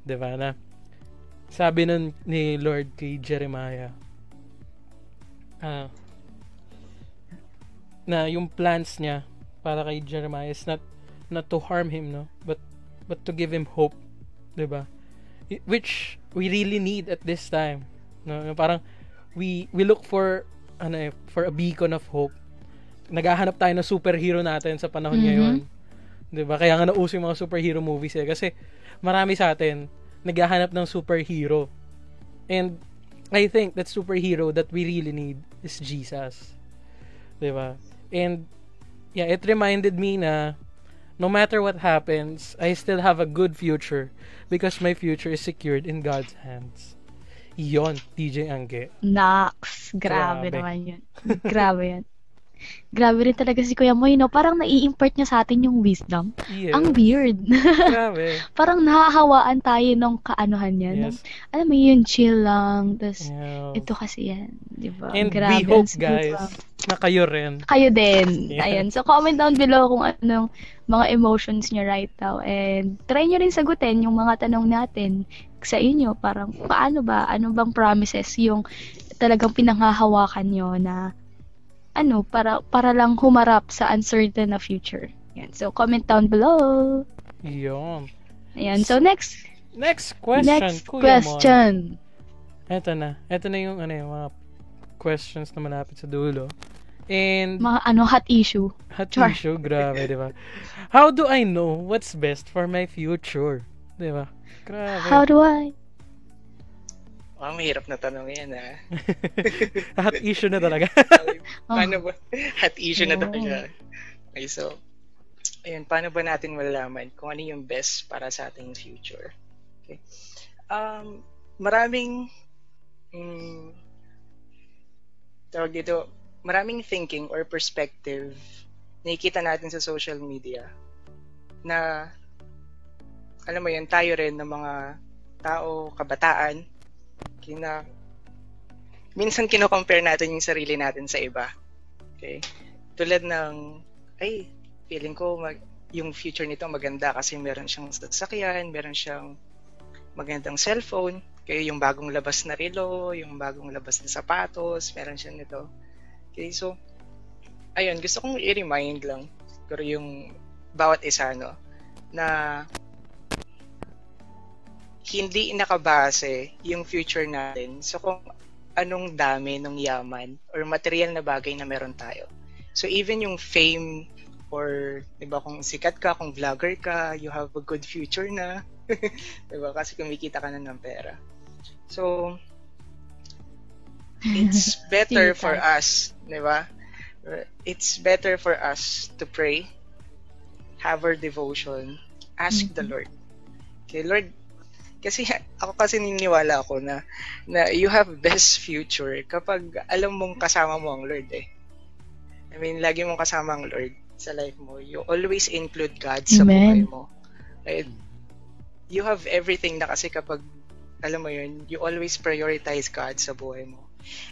Diba na? Sabi nun ni Lord kay Jeremiah, ah, na yung plans niya para kay Jeremiah is not not to harm him, no? But but to give him hope, 'di ba? Which we really need at this time. No, parang we we look for ano eh, for a beacon of hope. Naghahanap tayo ng superhero natin sa panahon Mhm. ngayon. 'Di ba? Kaya nga nauso yung mga superhero movies eh kasi marami sa atin naghahanap ng superhero. And I think that superhero that we really need is Jesus. 'Di ba? And yeah, it reminded me na no matter what happens, I still have a good future because my future is secured in God's hands. Yon, DJ Angge. Nax. Grabe, Grabe. naman yun. Grabe yan. Grabe rin talaga si Kuya Moy, no? Parang nai-impart niya sa atin yung wisdom. Yeah. Ang weird. [laughs] Grabe. Parang nahahawaan tayo nung kaanuhan niya. nung- Yes. alam mo yun, chill lang. Tapos, Yeah. ito kasi yan. Di ba? And Grabe, we hope, guys, lang. na kayo rin. Kayo din. Yeah. Ayan. So, comment down below kung anong mga emotions niyo right now. And try nyo rin sagutin yung mga tanong natin sa inyo. Parang, paano ba? Ano bang promises yung talagang pinanghahawakan nyo na ano, para, para lang humarap sa uncertain na future. Yan. So, comment down below. Yon. Ayan. So, next. Next question, Next Kuya Mon. question. Eto na. Eto na yung, ano, yung mga questions na malapit sa dulo. And, Mga ano, hot issue. hot Char. issue, grabe, di ba? How do I know what's best for my future? Di ba? Grabe. How do I? Ah, mahirap na tanong yan, ah. [laughs] hot issue na talaga. [laughs] paano ba? Hot issue na Oh. talaga. Okay, so, ayun, paano ba natin malalaman kung ano yung best para sa ating future? Okay. Um, maraming, mm, tawag dito, maraming thinking or perspective nakikita natin sa social media na alam mo yun, tayo rin ng mga tao, kabataan, kina minsan kino-compare natin yung sarili natin sa iba. Okay? Tulad ng, ay, feeling ko mag, yung future nito maganda kasi meron siyang sasakyan, meron siyang magandang cellphone, kaya yung bagong labas na relo, yung bagong labas na sapatos, meron siyang nito. Okay, so, ayun, gusto kong i-remind lang, pero yung bawat isa, no, na hindi nakabase yung future natin sa kung anong dami ng yaman or material na bagay na meron tayo. So even yung fame or 'di ba kung sikat ka, kung vlogger ka, you have a good future na. [laughs] 'Di ba? Kasi kumikita ka na ng pera. So it's [laughs] better for us, 'di ba? It's better for us to pray, have our devotion, ask the Lord. Okay, Lord, kasi [laughs] ako kasi niniwala ako na na you have best future kapag alam mong kasama mo ang Lord eh. I mean, lagi mong kasama ang Lord sa life mo. You always include God sa buhay Amen. mo. Right? You have everything na kasi kapag alam mo yun, you always prioritize God sa buhay mo.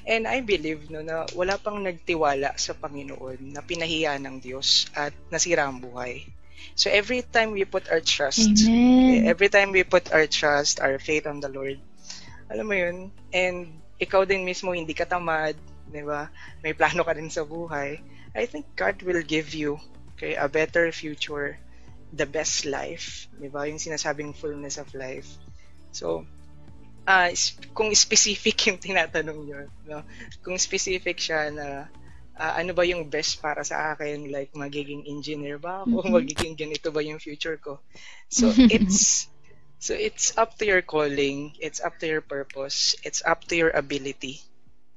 And I believe no, na wala pang nagtiwala sa Panginoon na pinahiya ng Diyos at nasira ang buhay. So every time we put our trust Amen. every time we put our trust, our faith on the Lord, alam mo yun, and ikaw din mismo hindi ka tamad, di ba? May plano ka din sa buhay. I think God will give you okay, a better future, the best life, di ba? Yung sinasabing fullness of life. So, ah is- kung specific [laughs] yung tinatanong nyo, no? kung specific siya na ah, ano ba yung best para sa akin, like magiging engineer ba ako, Mhm. magiging ganito ba yung future ko. So, it's So it's up to your calling, it's up to your purpose, it's up to your ability,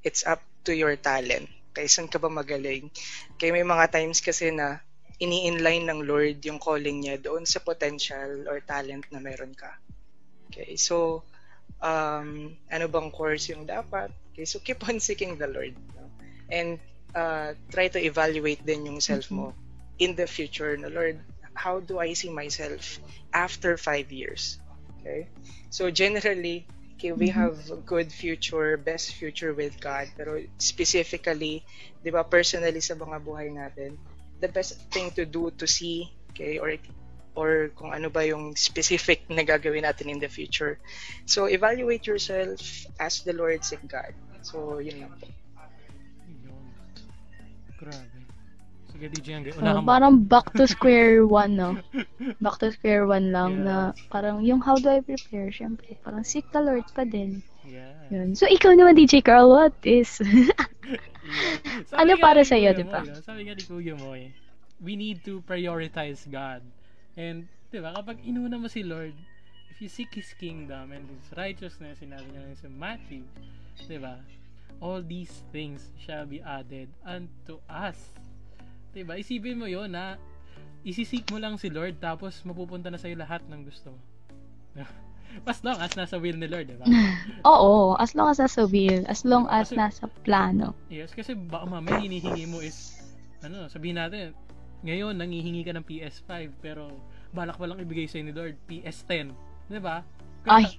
it's up to your talent. Kaya saan ka ba magaling? Kaya may mga times kasi na ini-inline ng Lord yung calling niya doon sa potential or talent na meron ka. Okay, so um, ano bang course yung dapat? Okay, so keep on seeking the Lord. no? And uh, try to evaluate din yung self mo in the future na Lord, how do I see myself after five years? Okay? So generally, okay, we have a good future, best future with God. Pero specifically, di ba, personally sa mga buhay natin, the best thing to do to see, okay, or or kung ano ba yung specific na gagawin natin in the future. So, evaluate yourself, ask the Lord, seek God. So, yun lang po. Grabe. Sige, DJ Angge, So, unahan mo. parang back to square one, no? Back to square one lang Yeah. na parang yung how do I prepare, syempre, parang seek the Lord pa din. Yeah. Yun. So, ikaw naman, DJ Carl, what is? [laughs] Sabi Ano para sa'yo, Kuya di ba? Ah, Sabi nga ni Kuya Moy, we need to prioritize God. And, di ba, kapag inuna mo si Lord, if you seek His kingdom and His righteousness, sinabi niya sa Matthew, di ba, all these things shall be added unto us. Di ba? Isipin mo yon na isisik mo lang si Lord tapos mapupunta na sa'yo lahat ng gusto mo. [laughs] As long as nasa will ni Lord, di ba? [laughs] Oo, as long as nasa will, as long as Kasi- nasa plano. Yes, kasi baka mamaya hinihingi mo is, ano, sabihin natin, ngayon nangihingi ka ng PS5 pero balak pa lang ibigay sa'yo ni Lord PS10. 'Di ba? Ay.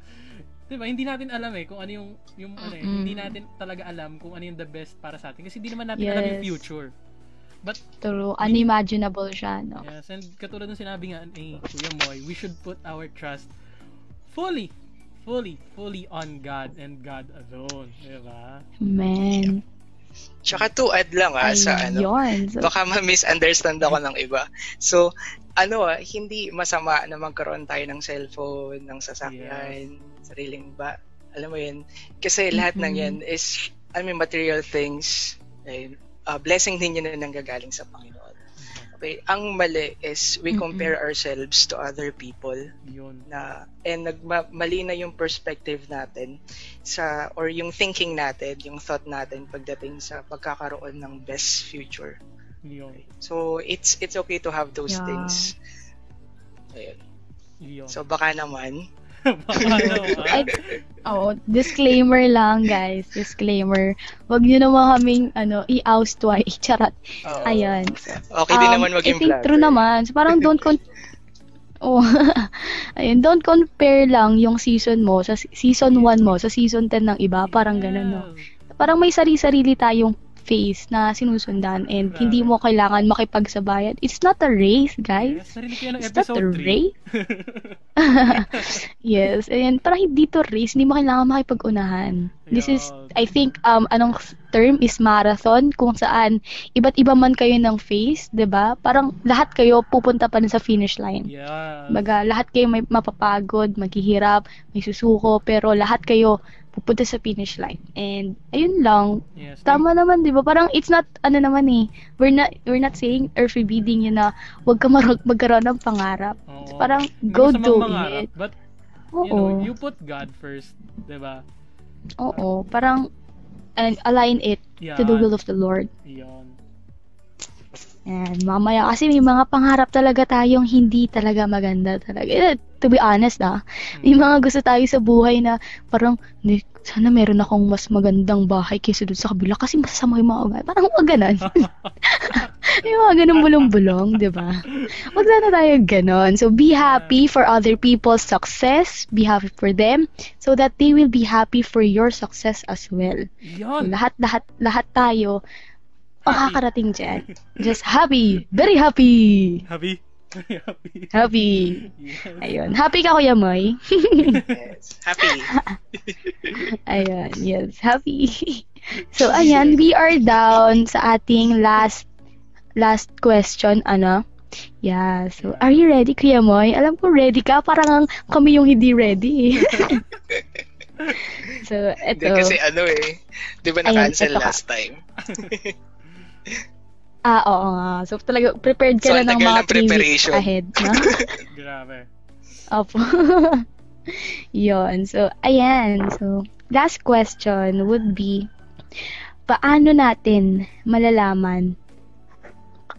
'Di ba? Hindi natin alam eh kung ano yung yung ano eh, hindi natin talaga alam kung ano yung the best para sa atin kasi hindi naman natin alam yung Yes. future. But True, unimaginable siya, no? yes, and katulad ng sinabi nga ni Kuya Moy, we should put our trust fully fully fully on God and God alone, 'di ba? Man. Tsaka to add lang ah, sa ano, Ayun. So, baka ma-misunderstand ako ng iba. So, ano ah, hindi masama na magkaroon tayo ng cellphone, ng sasakyan, sariling ba, alam mo yun. Kasi lahat ng Mhm. yan is, I mean, material things, eh, uh, blessing din yun na nanggagaling sa Panginoon. Okay, ang mali is we compare ourselves to other people Yun. na and nagma, mali na yung perspective natin sa or yung thinking natin, yung thought natin pagdating sa pagkakaroon ng best future. Yun. So it's it's okay to have those Yeah. things. Ayun. Yun. So Baka naman. Ay, oh, disclaimer lang, guys. Disclaimer. Huwag niyo naman kaming, ano, i-oust twice. [laughs] Charot. oo. Ayan. Okay din Um, naman maging I think true naman. So, parang don't con... [laughs] Oh, [laughs] ayun, don't compare lang yung season mo sa season 1 mo sa season 10 ng iba, parang ganun, no? Parang may sarili-sarili tayong phase na sinusundan and hindi mo kailangan makipagsabayan. It's not a race, guys. Yes, It's not a episode 3. race. [laughs] yes, and parang hindi to race, hindi mo kailangan makipag-unahan. This is. I think, um, anong term is marathon, kung saan iba't iba man kayo ng phase, 'di ba? Parang lahat kayo pupunta pa rin sa finish line. Yeah. Baga, lahat kayo may mapapagod, maghihirap, may susuko, pero lahat kayo pupunta sa finish line. And ayun lang, Yes. tama naman, 'di ba? Parang it's not ano naman eh. We're not we're not saying or forbidding you na wag ka marag [laughs] magkaroon ng pangarap. Oo. Parang Hindi go do mangarap, it. But, Oo. you know, you put God first. Diba? Oo, parang and align it Yeah. to the will of the Lord. Yun. And mamaya kasi may mga pangarap talaga tayong hindi talaga maganda talaga. Eh, to be honest ah, may mga gusto tayo sa buhay na parang "Ni- sana meron akong mas magandang bahay kaysa doon sa kabila kasi masasama yung mga ugali. Parang wag ganon. [laughs] may mga ganun bulong-bulong, di ba? Wag sana tayo ganon. So be happy for other people's success. Be happy for them so that they will be happy for your success as well. Yun. Lahat, lahat, lahat tayo makakarating dyan. Just happy. Very happy. Happy? Happy. Happy. Yes. Ayun. Happy ka, Kuya Moy. Yes. Happy. [laughs] Ayun. Yes. Happy. so, ayan. We are down sa ating last last question. Ano? Yeah. So, are you ready, Kuya Moy? Alam ko ready ka. Parang kami yung hindi ready. [laughs] so, Hindi eto. kasi ano eh. Di ba na-cancel last time? [laughs] Ah, oo nga. So, talaga, prepared ka So, na ng mga ng three weeks preparation. ahead. No? [laughs] Grabe. Opo. [laughs] Yon. So, ayan. So, last question would be, paano natin malalaman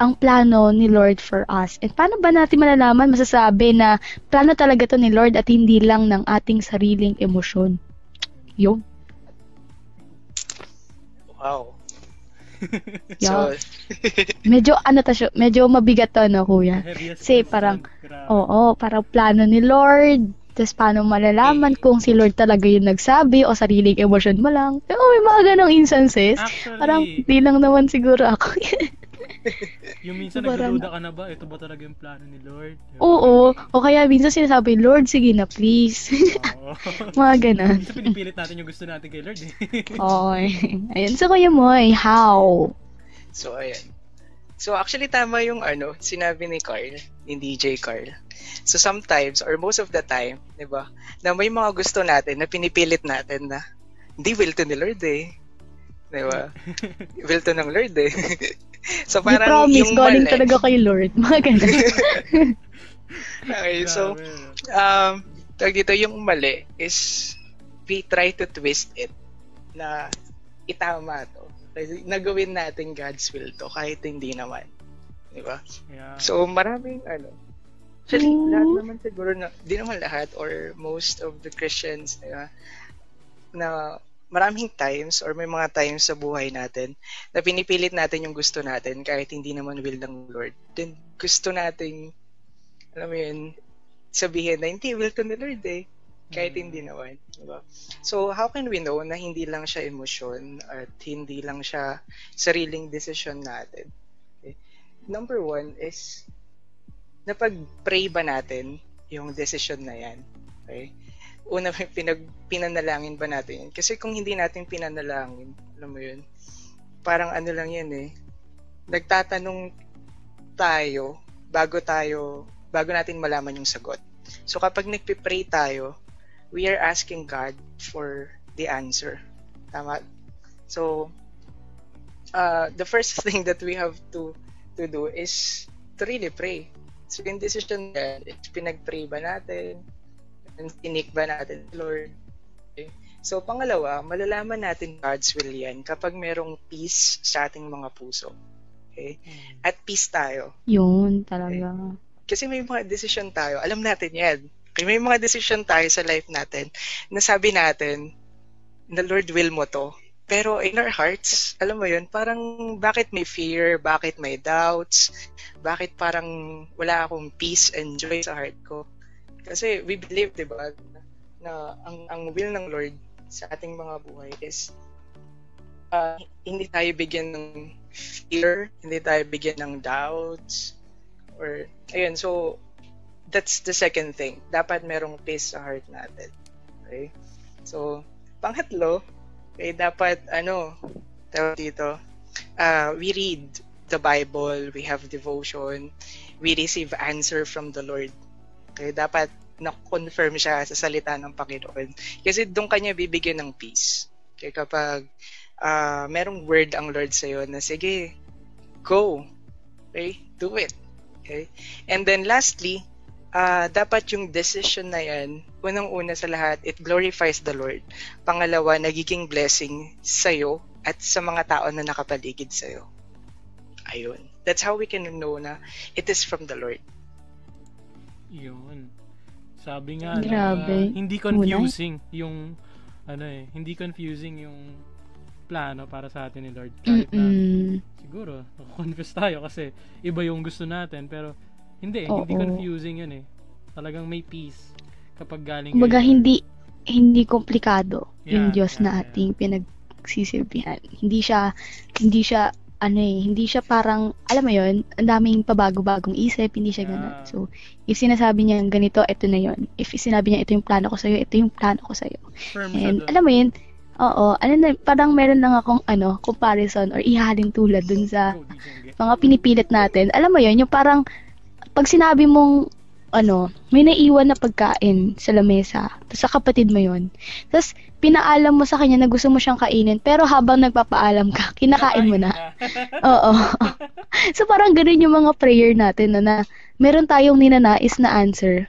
ang plano ni Lord for us? And paano ba natin malalaman, masasabi na plano talaga to ni Lord at hindi lang ng ating sariling emosyon? Yun. Wow. Yeah. So, [laughs] Medyo, ano ta siya, medyo mabigat to, no, kuya? Kasi parang. Oo, parang plano ni Lord. Tapos paano malalaman kung si Lord talaga yung nagsabi o sariling emosyon mo lang. Oo, may mga ganong instances. Actually, Parang di lang naman siguro ako. [laughs] [laughs] yung minsan parang- nagdududa ka na ba, ito ba talaga yung plano ni Lord? Oo. O kaya minsan sinasabi, Lord, sige na please. Oo. [laughs] mga ganon. Minsan pinipilit natin yung gusto natin kay Lord eh. [laughs] Oo. Ayun. So, kuya Moy, how? so ayan. So actually tama yung ano, sinabi ni Carl, ni DJ Carl. So sometimes or most of the time, 'di ba? Na may mga gusto natin na pinipilit natin na hindi will to ni Lord eh. 'Di ba? will to ng Lord eh. So You parang promise, yung galing mali. talaga kay Lord. Mga ganon. [laughs] Okay, so um tawag dito yung mali is we try to twist it na itama to. Kasi nagawin natin God's will to kahit hindi naman. Di ba? Yeah. So, maraming ano. Actually, Mm. lahat naman siguro na, di naman lahat or most of the Christians na, na maraming times or may mga times sa buhay natin na pinipilit natin yung gusto natin kahit hindi naman will ng Lord. Then, gusto nating, alam mo yun, sabihin na hindi will to the Lord eh. Kahit Mm. hindi naman. Diba? So, how can we know na hindi lang siya emosyon at hindi lang siya sariling decision natin? Okay. Number one is, napag-pray ba natin yung decision na yan? Okay? Una, pinag, pinanalangin ba natin yan? Kasi kung hindi natin pinanalangin, alam mo yun, parang ano lang yan eh. Nagtatanong tayo bago tayo, bago natin malaman yung sagot. So kapag nagpipray tayo, we are asking God for the answer. Tama? So, uh, the first [laughs] thing that we have to to do is to really pray. So, yung decision yan, is pinag-pray ba natin? Tinik ba natin, Lord? Okay. So, pangalawa, malalaman natin God's will yan kapag merong peace sa ating mga puso. Okay? At peace tayo. Yun, talaga. Kasi may mga decision tayo, alam natin yan. Okay, may mga decision tayo sa life natin na sabi natin, the Lord will mo to. Pero in our hearts, alam mo yun, parang bakit may fear, bakit may doubts, bakit parang wala akong peace and joy sa heart ko. Kasi we believe, di ba, na ang, ang will ng Lord sa ating mga buhay is uh, hindi tayo bigyan ng fear, hindi tayo bigyan ng doubts, or, ayun, so, that's the second thing. Dapat merong peace sa heart natin. Okay? So, pangatlo, okay, dapat, ano, tawag dito, uh, we read the Bible, we have devotion, we receive answer from the Lord. Okay, dapat na-confirm siya sa salita ng Panginoon. Kasi doon kanya bibigyan ng peace. Okay, kapag uh, merong word ang Lord sa'yo na, sige, go. Okay, do it. Okay? And then lastly, uh, dapat yung decision na yan, unang-una sa lahat, it glorifies the Lord. Pangalawa, nagiging blessing sa'yo at sa mga tao na nakapaligid sa'yo. Ayun. That's how we can know na it is from the Lord. Yun. Sabi nga Grabe. na hindi confusing yung ano eh, hindi confusing yung plano para sa atin ni Lord. Kahit na siguro, confused tayo kasi iba yung gusto natin. Pero, hindi, Oo. hindi confusing yun eh. Talagang may peace kapag galing Kumbaga, hindi, hindi komplikado yung Yeah, Diyos yeah, na yeah. ating pinagsisilbihan. Hindi siya, hindi siya, ano eh, hindi siya parang, alam mo yon ang daming pabago-bagong isip, hindi siya ganun. So, if sinasabi niya ganito, ito na yon If sinabi niya ito yung plano ko sa'yo, ito yung plano ko sa'yo. firm And alam mo yun, oo, ano na, parang meron lang akong ano, comparison or ihalin tulad dun sa Angge. mga pinipilit natin. Alam mo yun, yung parang pag sinabi mong ano, may naiwan na pagkain sa lamesa, tapos sa kapatid mo yon tapos pinaalam mo sa kanya na gusto mo siyang kainin, pero habang nagpapaalam ka, [laughs] kinakain mo na. [laughs] Oo. [laughs] so parang ganun yung mga prayer natin na, na meron tayong ninanais na answer.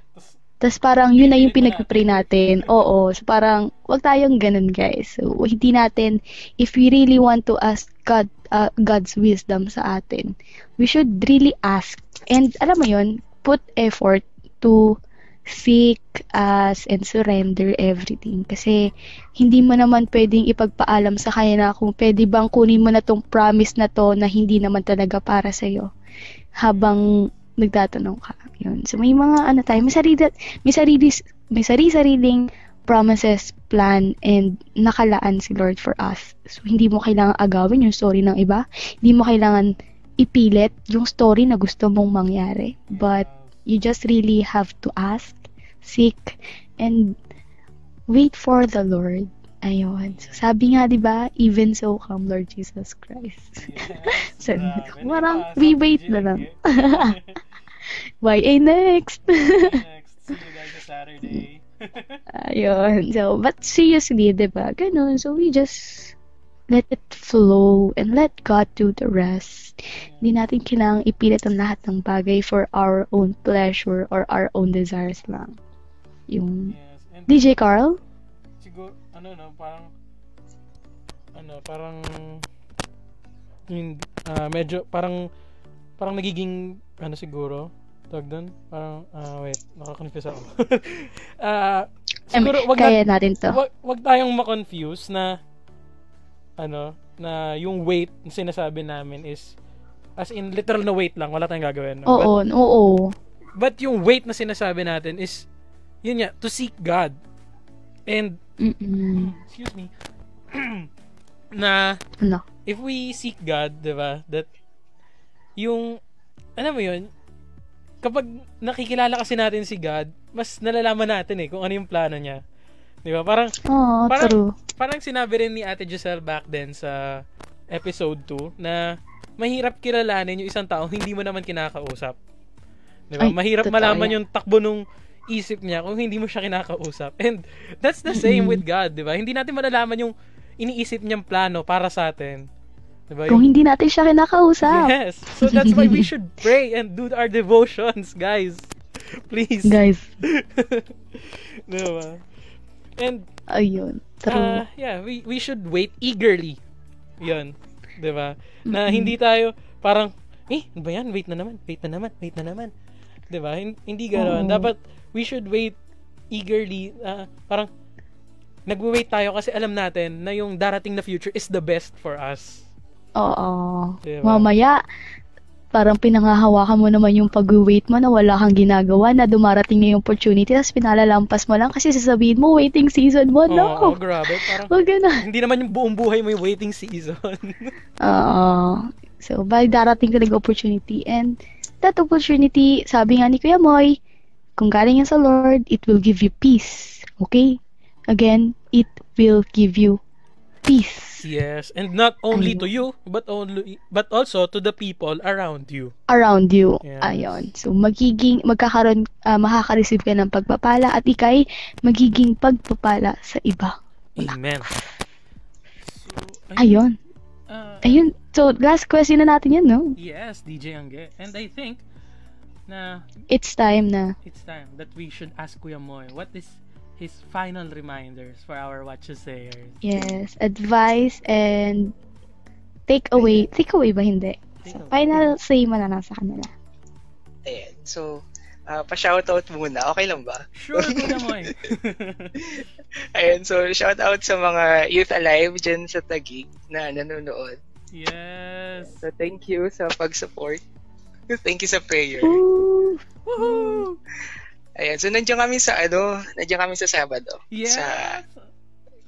Tapos parang yun na yung pinagpipray natin. Oo. So parang wag tayong ganun guys. So hindi natin, if we really want to ask God, uh, God's wisdom sa atin, we should really ask. And alam mo yun, put effort to seek, ask, and surrender everything. Kasi hindi mo naman pwedeng ipagpaalam sa kanya na kung pwede bang kunin mo na tong promise na to na hindi naman talaga para sa'yo habang nagtatanong ka. Yun. So may mga ano tayo, may sarili, may sarili, may sarili-sariling promises, plan, and nakalaan si Lord for us. So hindi mo kailangan agawin yung story ng iba. Hindi mo kailangan ipilit yung story na gusto mong mangyari. But you just really have to ask, seek, and wait for the Lord. Ayun. So, sabi nga, di ba, even so come Lord Jesus Christ. So, [laughs] Grabe. parang Napasok, we wait na lang. [laughs] Angge. YA next! [laughs] Next, see you guys sa Saturday. Ayun. So, but seriously, di ba? Ganun. So, we just let it flow and let God do the rest. Hindi natin kailangang ipilit ang lahat ng bagay for our own pleasure or our own desires lang. Yung yes. And DJ Carl? siguro, ano no, parang, ano, parang, yung, ah, medyo, parang, parang nagiging, ano siguro, tawag doon, parang, ah, wait, nakakonfuse ako. [laughs] Ah, siguro, wag, na, Kaya natin to. wag, wag tayong ma-confuse na, ano, na yung weight na sinasabi namin is, as in, literal na weight lang, wala tayong gagawin. no? But, Oo, oo. but yung weight na sinasabi natin is, yun nga, to seek God. And, Mm-mm. excuse me, [clears throat] na Ano? if we seek God, 'di ba? That yung alam mo 'yun, kapag nakikilala kasi natin si God, mas nalalaman natin eh kung ano yung plano niya. 'Di ba? Parang Oo, Parang- true. parang sinabi rin ni Ate Giselle back then sa episode 2 na mahirap kilalanin yung isang tao hindi mo naman kinakausap. 'Di ba? Ay, Mahirap totoo malaman yung takbo nung isip niya kung hindi mo siya kinakausap. And that's the same with God, 'di ba? Hindi natin malalaman yung iniisip niyang plano para sa atin. 'Di ba? Kung hindi natin siya kinakausap. Yes. So that's why we [laughs] should pray and do our devotions, guys. Please. Guys, [laughs] Diba? And ayun. True. uh, yeah, we we should wait eagerly. 'Yun. 'Di ba? Na hindi tayo parang eh, ano ba yan? Wait na naman, wait na naman, wait na naman. 'Di ba? Hin- Hindi ganoon. Oo. Dapat we should wait eagerly. ah, parang nagwe-wait tayo kasi alam natin na yung darating na future is the best for us. Oo. Diba? Mamaya, parang pinangahawakan mo naman yung pag-wait mo na wala kang ginagawa na dumarating na yung opportunity tapos pinalalampas mo lang kasi sasabihin mo waiting season mo. Oo, No! grabe. Parang Huwag ganun. hindi naman yung buong buhay mo yung waiting season. [laughs] Oo. So, bali darating talaga opportunity. And that opportunity, sabi nga ni Kuya Moy, kung galing yan sa Lord, it will give you peace. Okay? Again, it will give you peace yes, and not only Ayun. to you, but only but also to the people around you. around you. Yes. Ayun. So, magiging, magkakaroon, uh, makaka-receive ka ng pagpapala at ikay magiging pagpapala sa iba. Amen. So, Ayun. uh, Ayun. So, last question na natin yan, no? yes, DJ Angge. And I think na It's time na. it's time that we should ask Kuya Moy what is his final reminders for our You Sayers. Yes. Advice and take away. Take away ba? Hindi. Take So, away. final say mo na nasa kanila. Ayan. So, ah, pa-shoutout muna. Okay lang ba? Sure, Kuya Moy. [laughs] Ayan, so shoutout sa mga Youth Alive dyan sa Taguig na nanonood. yes. So, thank you sa pag-support. Thank you sa prayer. Ooh. Woohoo! Ayan, so nandiyan kami sa ano, nandiyan kami sa Sabado. Yes. Sa,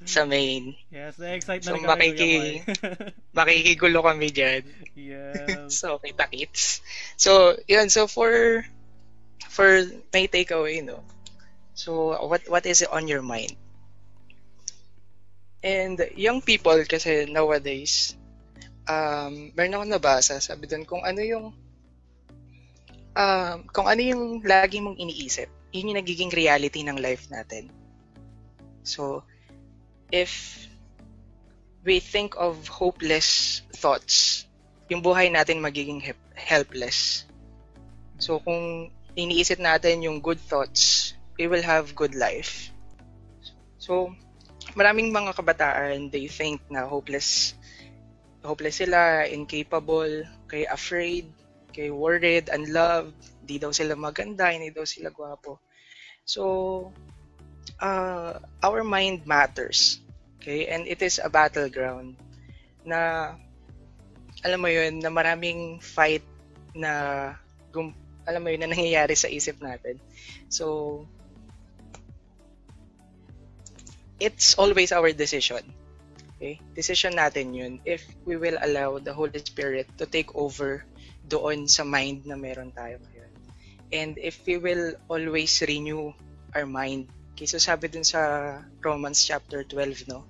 sa main. yes, na-excite na So, rin kami, makiki-. [laughs] Makikigulo kami dyan. yes. So, kita kits. So, yun. So, for for my takeaway, no? So, what what is on your mind? And young people kasi nowadays, um, meron ako nabasa, sabi doon, kung ano yung um, kung ano yung lagi mong iniisip, yun yung nagiging reality ng life natin. So, if we think of hopeless thoughts, yung buhay natin magiging helpless. So, kung iniisip natin yung good thoughts, we will have good life. So, maraming mga kabataan, they think na hopeless hopeless sila, incapable, kay afraid, kay worried, unloved, di daw sila maganda, hindi daw sila gwapo. So, uh, our mind matters. Okay? And it is a battleground na alam mo yun, na maraming fight na gum, alam mo yun, na nangyayari sa isip natin. So, it's always our decision. Okay? Decision natin yun if we will allow the Holy Spirit to take over doon sa mind na meron tayo ngayon. And if we will always renew our mind. Okay, so sabi dun sa Romans chapter 12, no?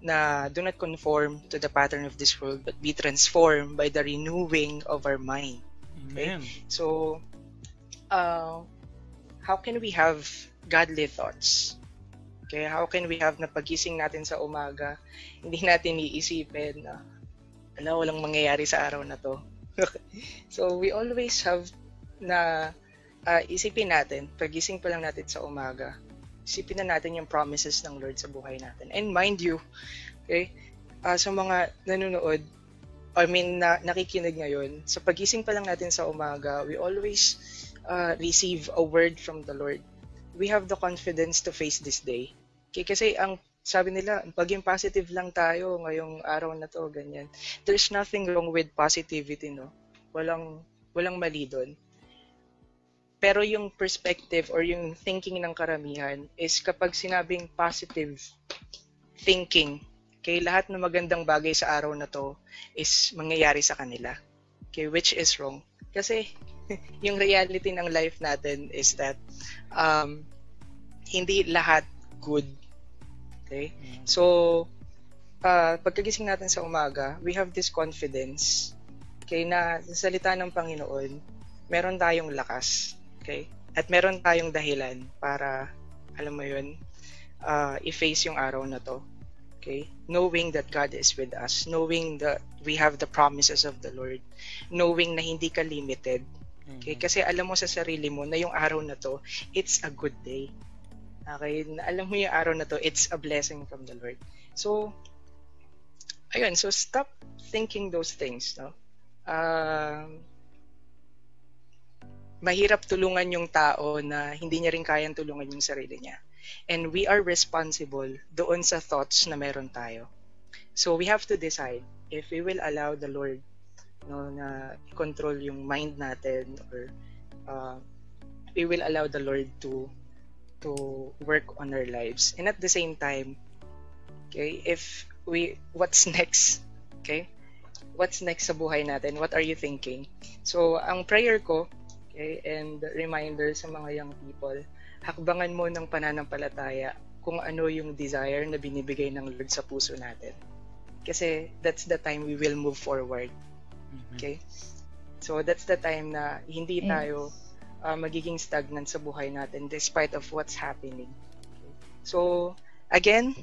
Na do not conform to the pattern of this world, but be transformed by the renewing of our mind. Amen. So, uh, how can we have godly thoughts? Okay, how can we have na pagising natin sa umaga, [laughs] hindi natin iisipin na, ano, walang mangyayari sa araw na to. [laughs] so, we always have na uh, isipin natin, pagising pa lang natin sa umaga, isipin na natin yung promises ng Lord sa buhay natin. And mind you, okay, uh, sa mga nanonood, I mean, na, nakikinig ngayon, sa pagising pa lang natin sa umaga, we always uh, receive a word from the Lord. We have the confidence to face this day. Okay, kasi ang sabi nila, paging positive lang tayo ngayong araw na to, ganyan. There's nothing wrong with positivity, no? Walang, walang mali doon. Pero yung perspective or yung thinking ng karamihan is kapag sinabing positive thinking, okay, lahat ng magandang bagay sa araw na to is mangyayari sa kanila. Okay, which is wrong. Kasi [laughs] yung reality ng life natin is that um, hindi lahat good. Okay? So, uh, pagkagising natin sa umaga, we have this confidence okay, na sa salita ng Panginoon, meron tayong lakas. Okay? At meron tayong dahilan para, alam mo yun, uh, i-face yung araw na to. Okay? Knowing that God is with us. Knowing that we have the promises of the Lord. Knowing na hindi ka limited. Okay? Kasi alam mo sa sarili mo na yung araw na to, it's a good day. Okay? Alam mo yung araw na to, it's a blessing from the Lord. So, ayun. So, stop thinking those things. No? Uh, mahirap tulungan yung tao na hindi niya rin kayang tulungan yung sarili niya. And we are responsible doon sa thoughts na meron tayo. So we have to decide if we will allow the Lord no, na control yung mind natin or uh, we will allow the Lord to to work on our lives. And at the same time, okay, if we what's [laughs] next? Okay? What's next sa buhay natin? What are you thinking? So, ang prayer ko, okay, and reminder sa mga young people, hakbangan mo ng pananampalataya kung ano yung desire na binibigay ng Lord sa puso natin. Kasi that's the time we will move forward. Okay? So that's the time na hindi tayo uh, magiging stagnant sa buhay natin despite of what's happening. Okay? So again,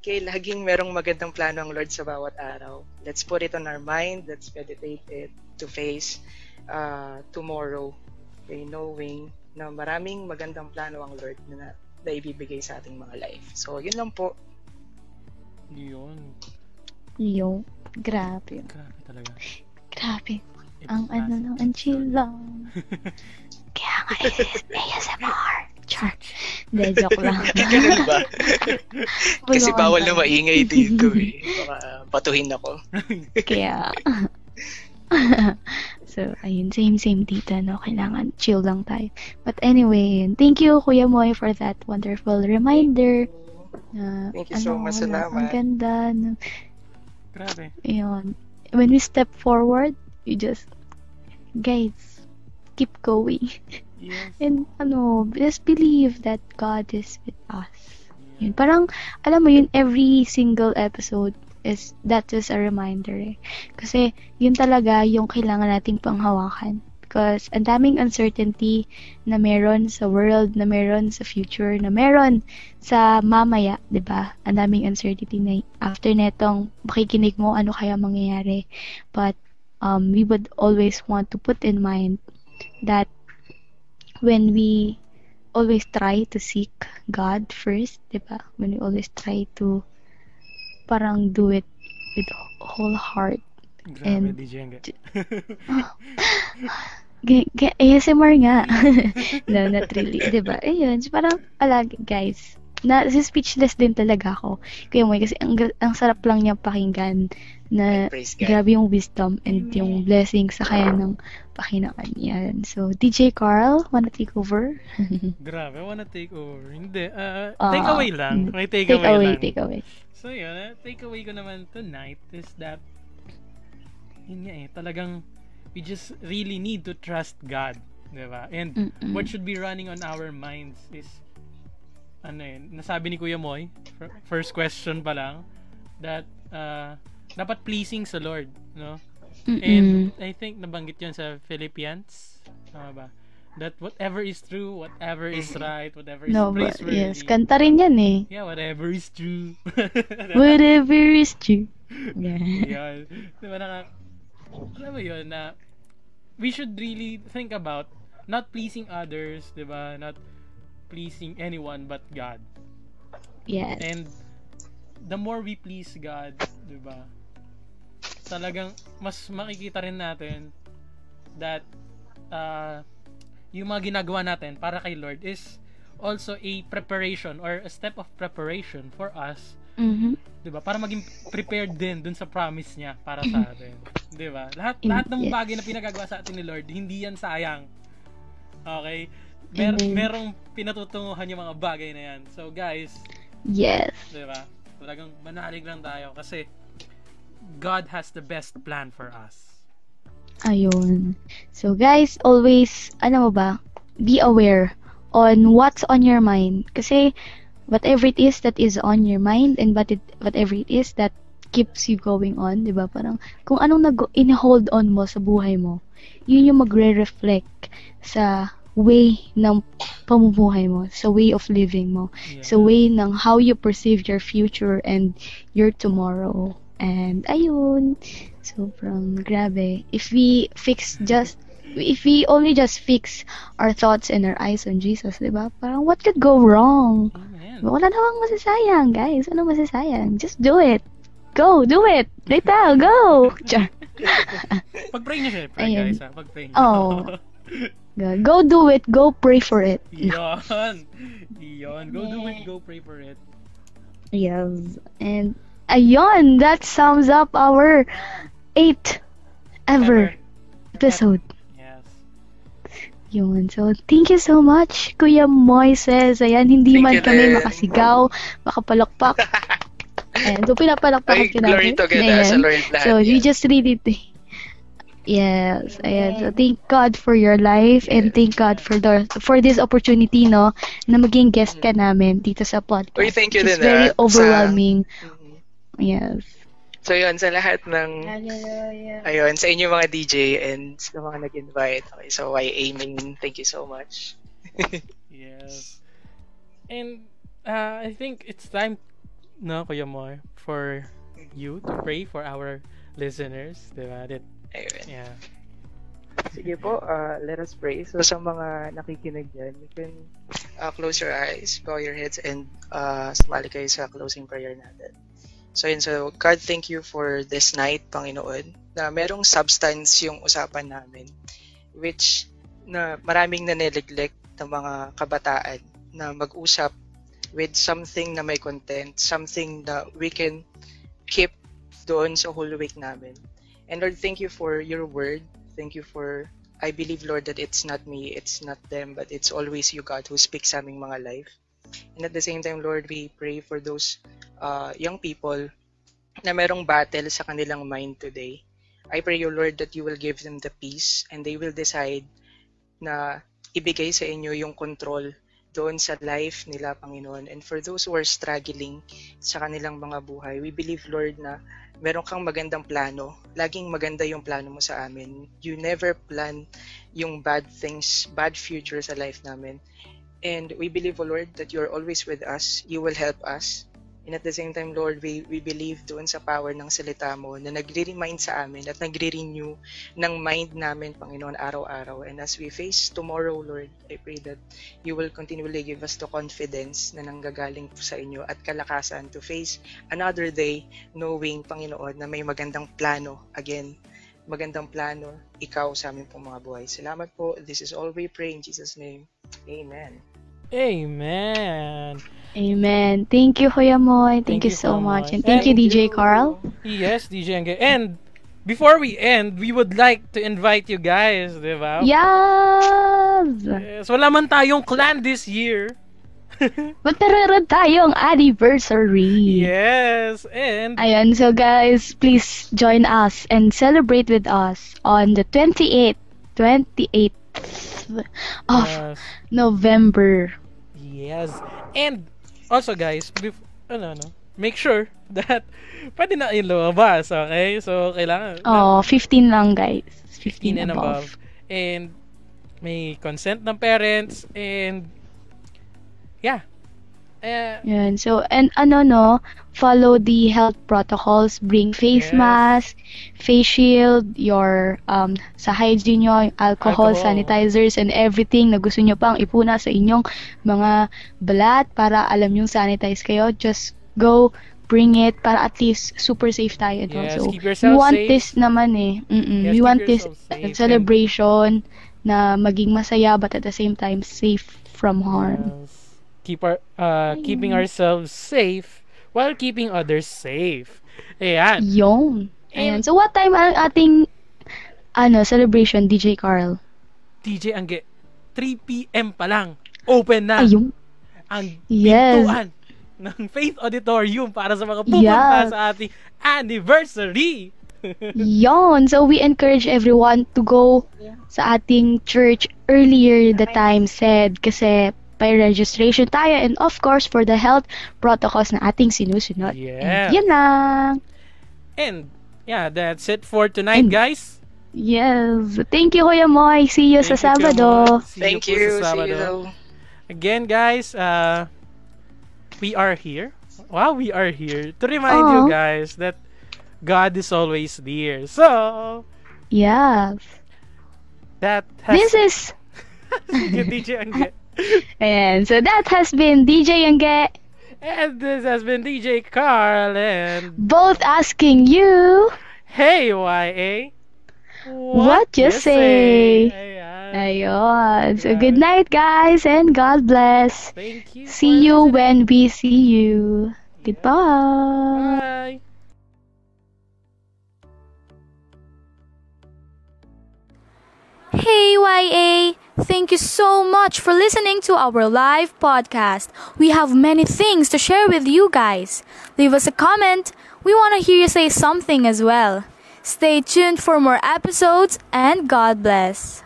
okay, laging merong magandang plano ang Lord sa bawat araw. Let's put it on our mind, let's meditate it to face uh, tomorrow. Okay, knowing na maraming magandang plano ang Lord na, na ibibigay sa ating mga life. So, yun lang po. Yun. Yo, grabe. Grabe talaga. Grabe. It's Ang ano lang, ang chill lang. [laughs] Kaya nga, eh, ASMR. Char. Hindi, joke lang. [laughs] Ganun ba? [laughs] Kasi bawal na tayo. maingay dito eh. [laughs] Baka patuhin ako. Kaya, so, ayun, same, same dito, no? Kailangan chill lang tayo. But anyway, thank you, Kuya Moy, for that wonderful reminder. Na, Thank you so ano, much, salamat. Ang ganda. No? Grabe. Ayun. When we step forward, you just, guys, keep going. Yes. And, ano, just believe that God is with us. Yun. Parang, alam mo yun, every single episode is, that is a reminder eh. Kasi, yun talaga yung kailangan nating panghawakan. Because, ang daming uncertainty na meron sa world, na meron sa future, na meron sa mamaya, 'di ba? Ang daming uncertainty na after netong makikinig mo, ano kaya mangyayari. But, um, we would always want to put in mind that when we always try to seek God first, 'di ba? When we always try to parang do it with whole heart. Grabe, And- DJ Angge. G- [laughs] g- ASMR nga. [laughs] no, not really, 'di ba? Ayun, parang ala guys, na speechless din talaga ako. Kaya mo kasi ang, ang sarap lang niya pakinggan na grabe yung wisdom and yung blessing sa kaya ng pakinaan yan. So, DJ Carl, wanna take over? [laughs] Grabe, I wanna take over. Hindi. Uh, Ah, takeaway lang. May take takeaway away, lang. take away. So yun, uh, takeaway ko naman tonight is that yun nga eh, talagang we just really need to trust God, 'di ba? And Mm-mm. what should be running on our minds is ano yun, nasabi ni Kuya Moy, fir- first question pa lang, that uh, dapat pleasing sa Lord, no? And Mm-mm. I think nabanggit yun sa Philippians, tama ba? That whatever is true, whatever is right, whatever is No, but praiseworthy, yes, kanta rin yan eh. yeah, whatever is true. [laughs] Whatever is true. Yeah. Yan. Di ba naka, alam mo yun, na we should really think about not pleasing others, di ba? Not pleasing anyone but God. Yes. And the more we please God, di ba? Talagang mas makikita rin natin that uh, yung mga ginagawa natin para kay Lord is also a preparation or a step of preparation for us Mhm. 'di ba? Para maging prepared din dun sa promise niya para sa atin. 'Di ba? Lahat lahat ng yes. bagay na pinagagawa sa atin ni Lord, hindi yan sayang. Okay? Mer Amen. merong pinatutunguhan yung mga bagay na yan. So guys, Yes. 'di ba? Talagang manalig lang tayo kasi God has the best plan for us. Ayun. So guys, always, ano mo ba, be aware on what's on your mind. Kasi whatever it is that is on your mind and what it, whatever it is that keeps you going on, 'di ba? Parang kung anong nag in-hold on mo sa buhay mo, yun yung magre-reflect sa way ng pamumuhay mo, sa way of living mo, sa way ng how you perceive your future and your tomorrow. And ayun, sobrang grabe. If we fix just if we only just fix our thoughts and our eyes on Jesus, 'di ba? Parang what could go wrong? Amen. Wala namang masasayang, guys. Ano masasayang? Just do it. Go, do it. Right now, go. Char. [laughs] Pag-pray niyo syempre, Ayun. guys. Ha? Pag-pray niyo. Oh. Go, go do it. Go pray for it. Yon. [laughs] Yon. Go do it. Go pray for it. Yes. And ayun, that sums up our eighth ever episode. Yes. Yun. So, thank you so much, Kuya Moises. Ayan, hindi Thank man kami din. makasigaw, makapalakpak. [laughs] Ayan, so pinapalakpakan Ay, ka glory namin. to God, Ayan. sa Lord lahat So, we yan. just really... Yes, ayan. So, thank God for your life and thank God for the for this opportunity, no, na maging guest ka namin dito sa podcast. Uy, thank you It's din, very ah, sa- overwhelming. Mhm. Yes. So yun, sa lahat ng, ayun, sa inyo mga DJ and sa mga nag-invite. Okay, so YA main, thank you so much. [laughs] Yes. And uh, I think it's time, no, Kuya Moy, for you to pray for our listeners. Diba? That, Ayun. yeah. Sige po, uh, let us pray. So sa mga nakikinig dyan, you can uh, close your eyes, bow your heads, and uh, sumali kayo sa closing prayer natin. So yun, so God, thank you for this night, Panginoon, na merong substance yung usapan namin, which na maraming naneliglect ng mga kabataan na mag-usap with something na may content, something that we can keep doon sa whole week namin. And Lord, thank you for your word. Thank you for, I believe, Lord, that it's not me, it's not them, but it's always you, God, who speaks sa aming mga life. And at the same time, Lord, we pray for those uh, young people na merong battle sa kanilang mind today. I pray you, Lord, that you will give them the peace and they will decide na ibigay sa inyo yung control doon sa life nila, Panginoon. And for those who are struggling sa kanilang mga buhay, we believe, Lord, na meron kang magandang plano. Laging maganda yung plano mo sa amin. You never plan yung bad things, bad future sa life namin. And we believe, O Lord, that you're always with us. You will help us. And at the same time, Lord, we, we believe doon sa power ng salita mo na nagre-remind sa amin at nagre-renew ng mind namin, Panginoon, araw-araw. And as we face tomorrow, Lord, I pray that you will continually give us the confidence na nanggagaling sa inyo at kalakasan to face another day knowing, Panginoon, na may magandang plano. Again, magandang plano, ikaw sa amin pong mga buhay. Salamat po. This is all we pray in Jesus' name. Amen. Amen. Amen. Thank you, Kuya Moy. Thank, you so much. And thank you, DJ Carl. Yes, DJ Angge. And before we end, we would like to invite you guys, di ba? Yes! Yes, wala man tayong clan this year. [laughs] But meron tayong anniversary. Yes, and Ayan, so guys, please join us and celebrate with us on the 28th, 28th of yes, November. Yes. And also guys, bef- ano ano, make sure [laughs] that pwede na lumabas, okay? So kailangan Oh, 15 lang, guys. 15 15, and above. above. And may consent ng parents and yeah. Eh, Yun. So, and ano no, follow the health protocols, bring face Yes. mask, face shield, your, um, sa hygiene nyo, alcohol, Alcohol. sanitizers, and everything na gusto nyo pang ipuna sa inyong mga balat para alam yung sanitize kayo. Just go, bring it para at least super safe tayo. no? Yes, so, keep yourself we want safe. this naman eh. Mm-mm. Yes, we want this safe celebration na maging masaya but at the same time safe from harm. yes. Keep our uh, keeping ourselves safe while keeping others safe. Ayan. Yung. Ayan. And- So, what time ang ating ano, celebration, DJ Carl? DJ Angge, 3 p.m. pa lang. Open na Ayun. ang Yes. pintuan ng Faith Auditorium para sa mga pupunta Yes. sa ating anniversary. [laughs] Yon. So, we encourage everyone to go sa ating church earlier the time said kasi by registration tayo and of course for the health protocols na ating sinusunod. Yeah. And yun lang. And yeah, that's it for tonight, And- guys. Yes. Thank you, Kuya Moy. See you sa Thank you, Sabado. Kuya See Thank po sa you. See Sabado. you. Again, guys, uh, we are here. Wow, we are here to remind you guys that God is always there. So, Yes. that has This is Sige, DJ Angge. And so that has been DJ Angge And this has been DJ Carl and both asking you Hey YA. What you say? Ayan. Ayun. So good night guys and God bless. Thank you. See you when we see you. Goodbye. Bye. Hey YA! Thank you so much for listening to our live podcast. We have many things to share with you guys. Leave us a comment. We want to hear you say something as well. Stay tuned for more episodes and God bless.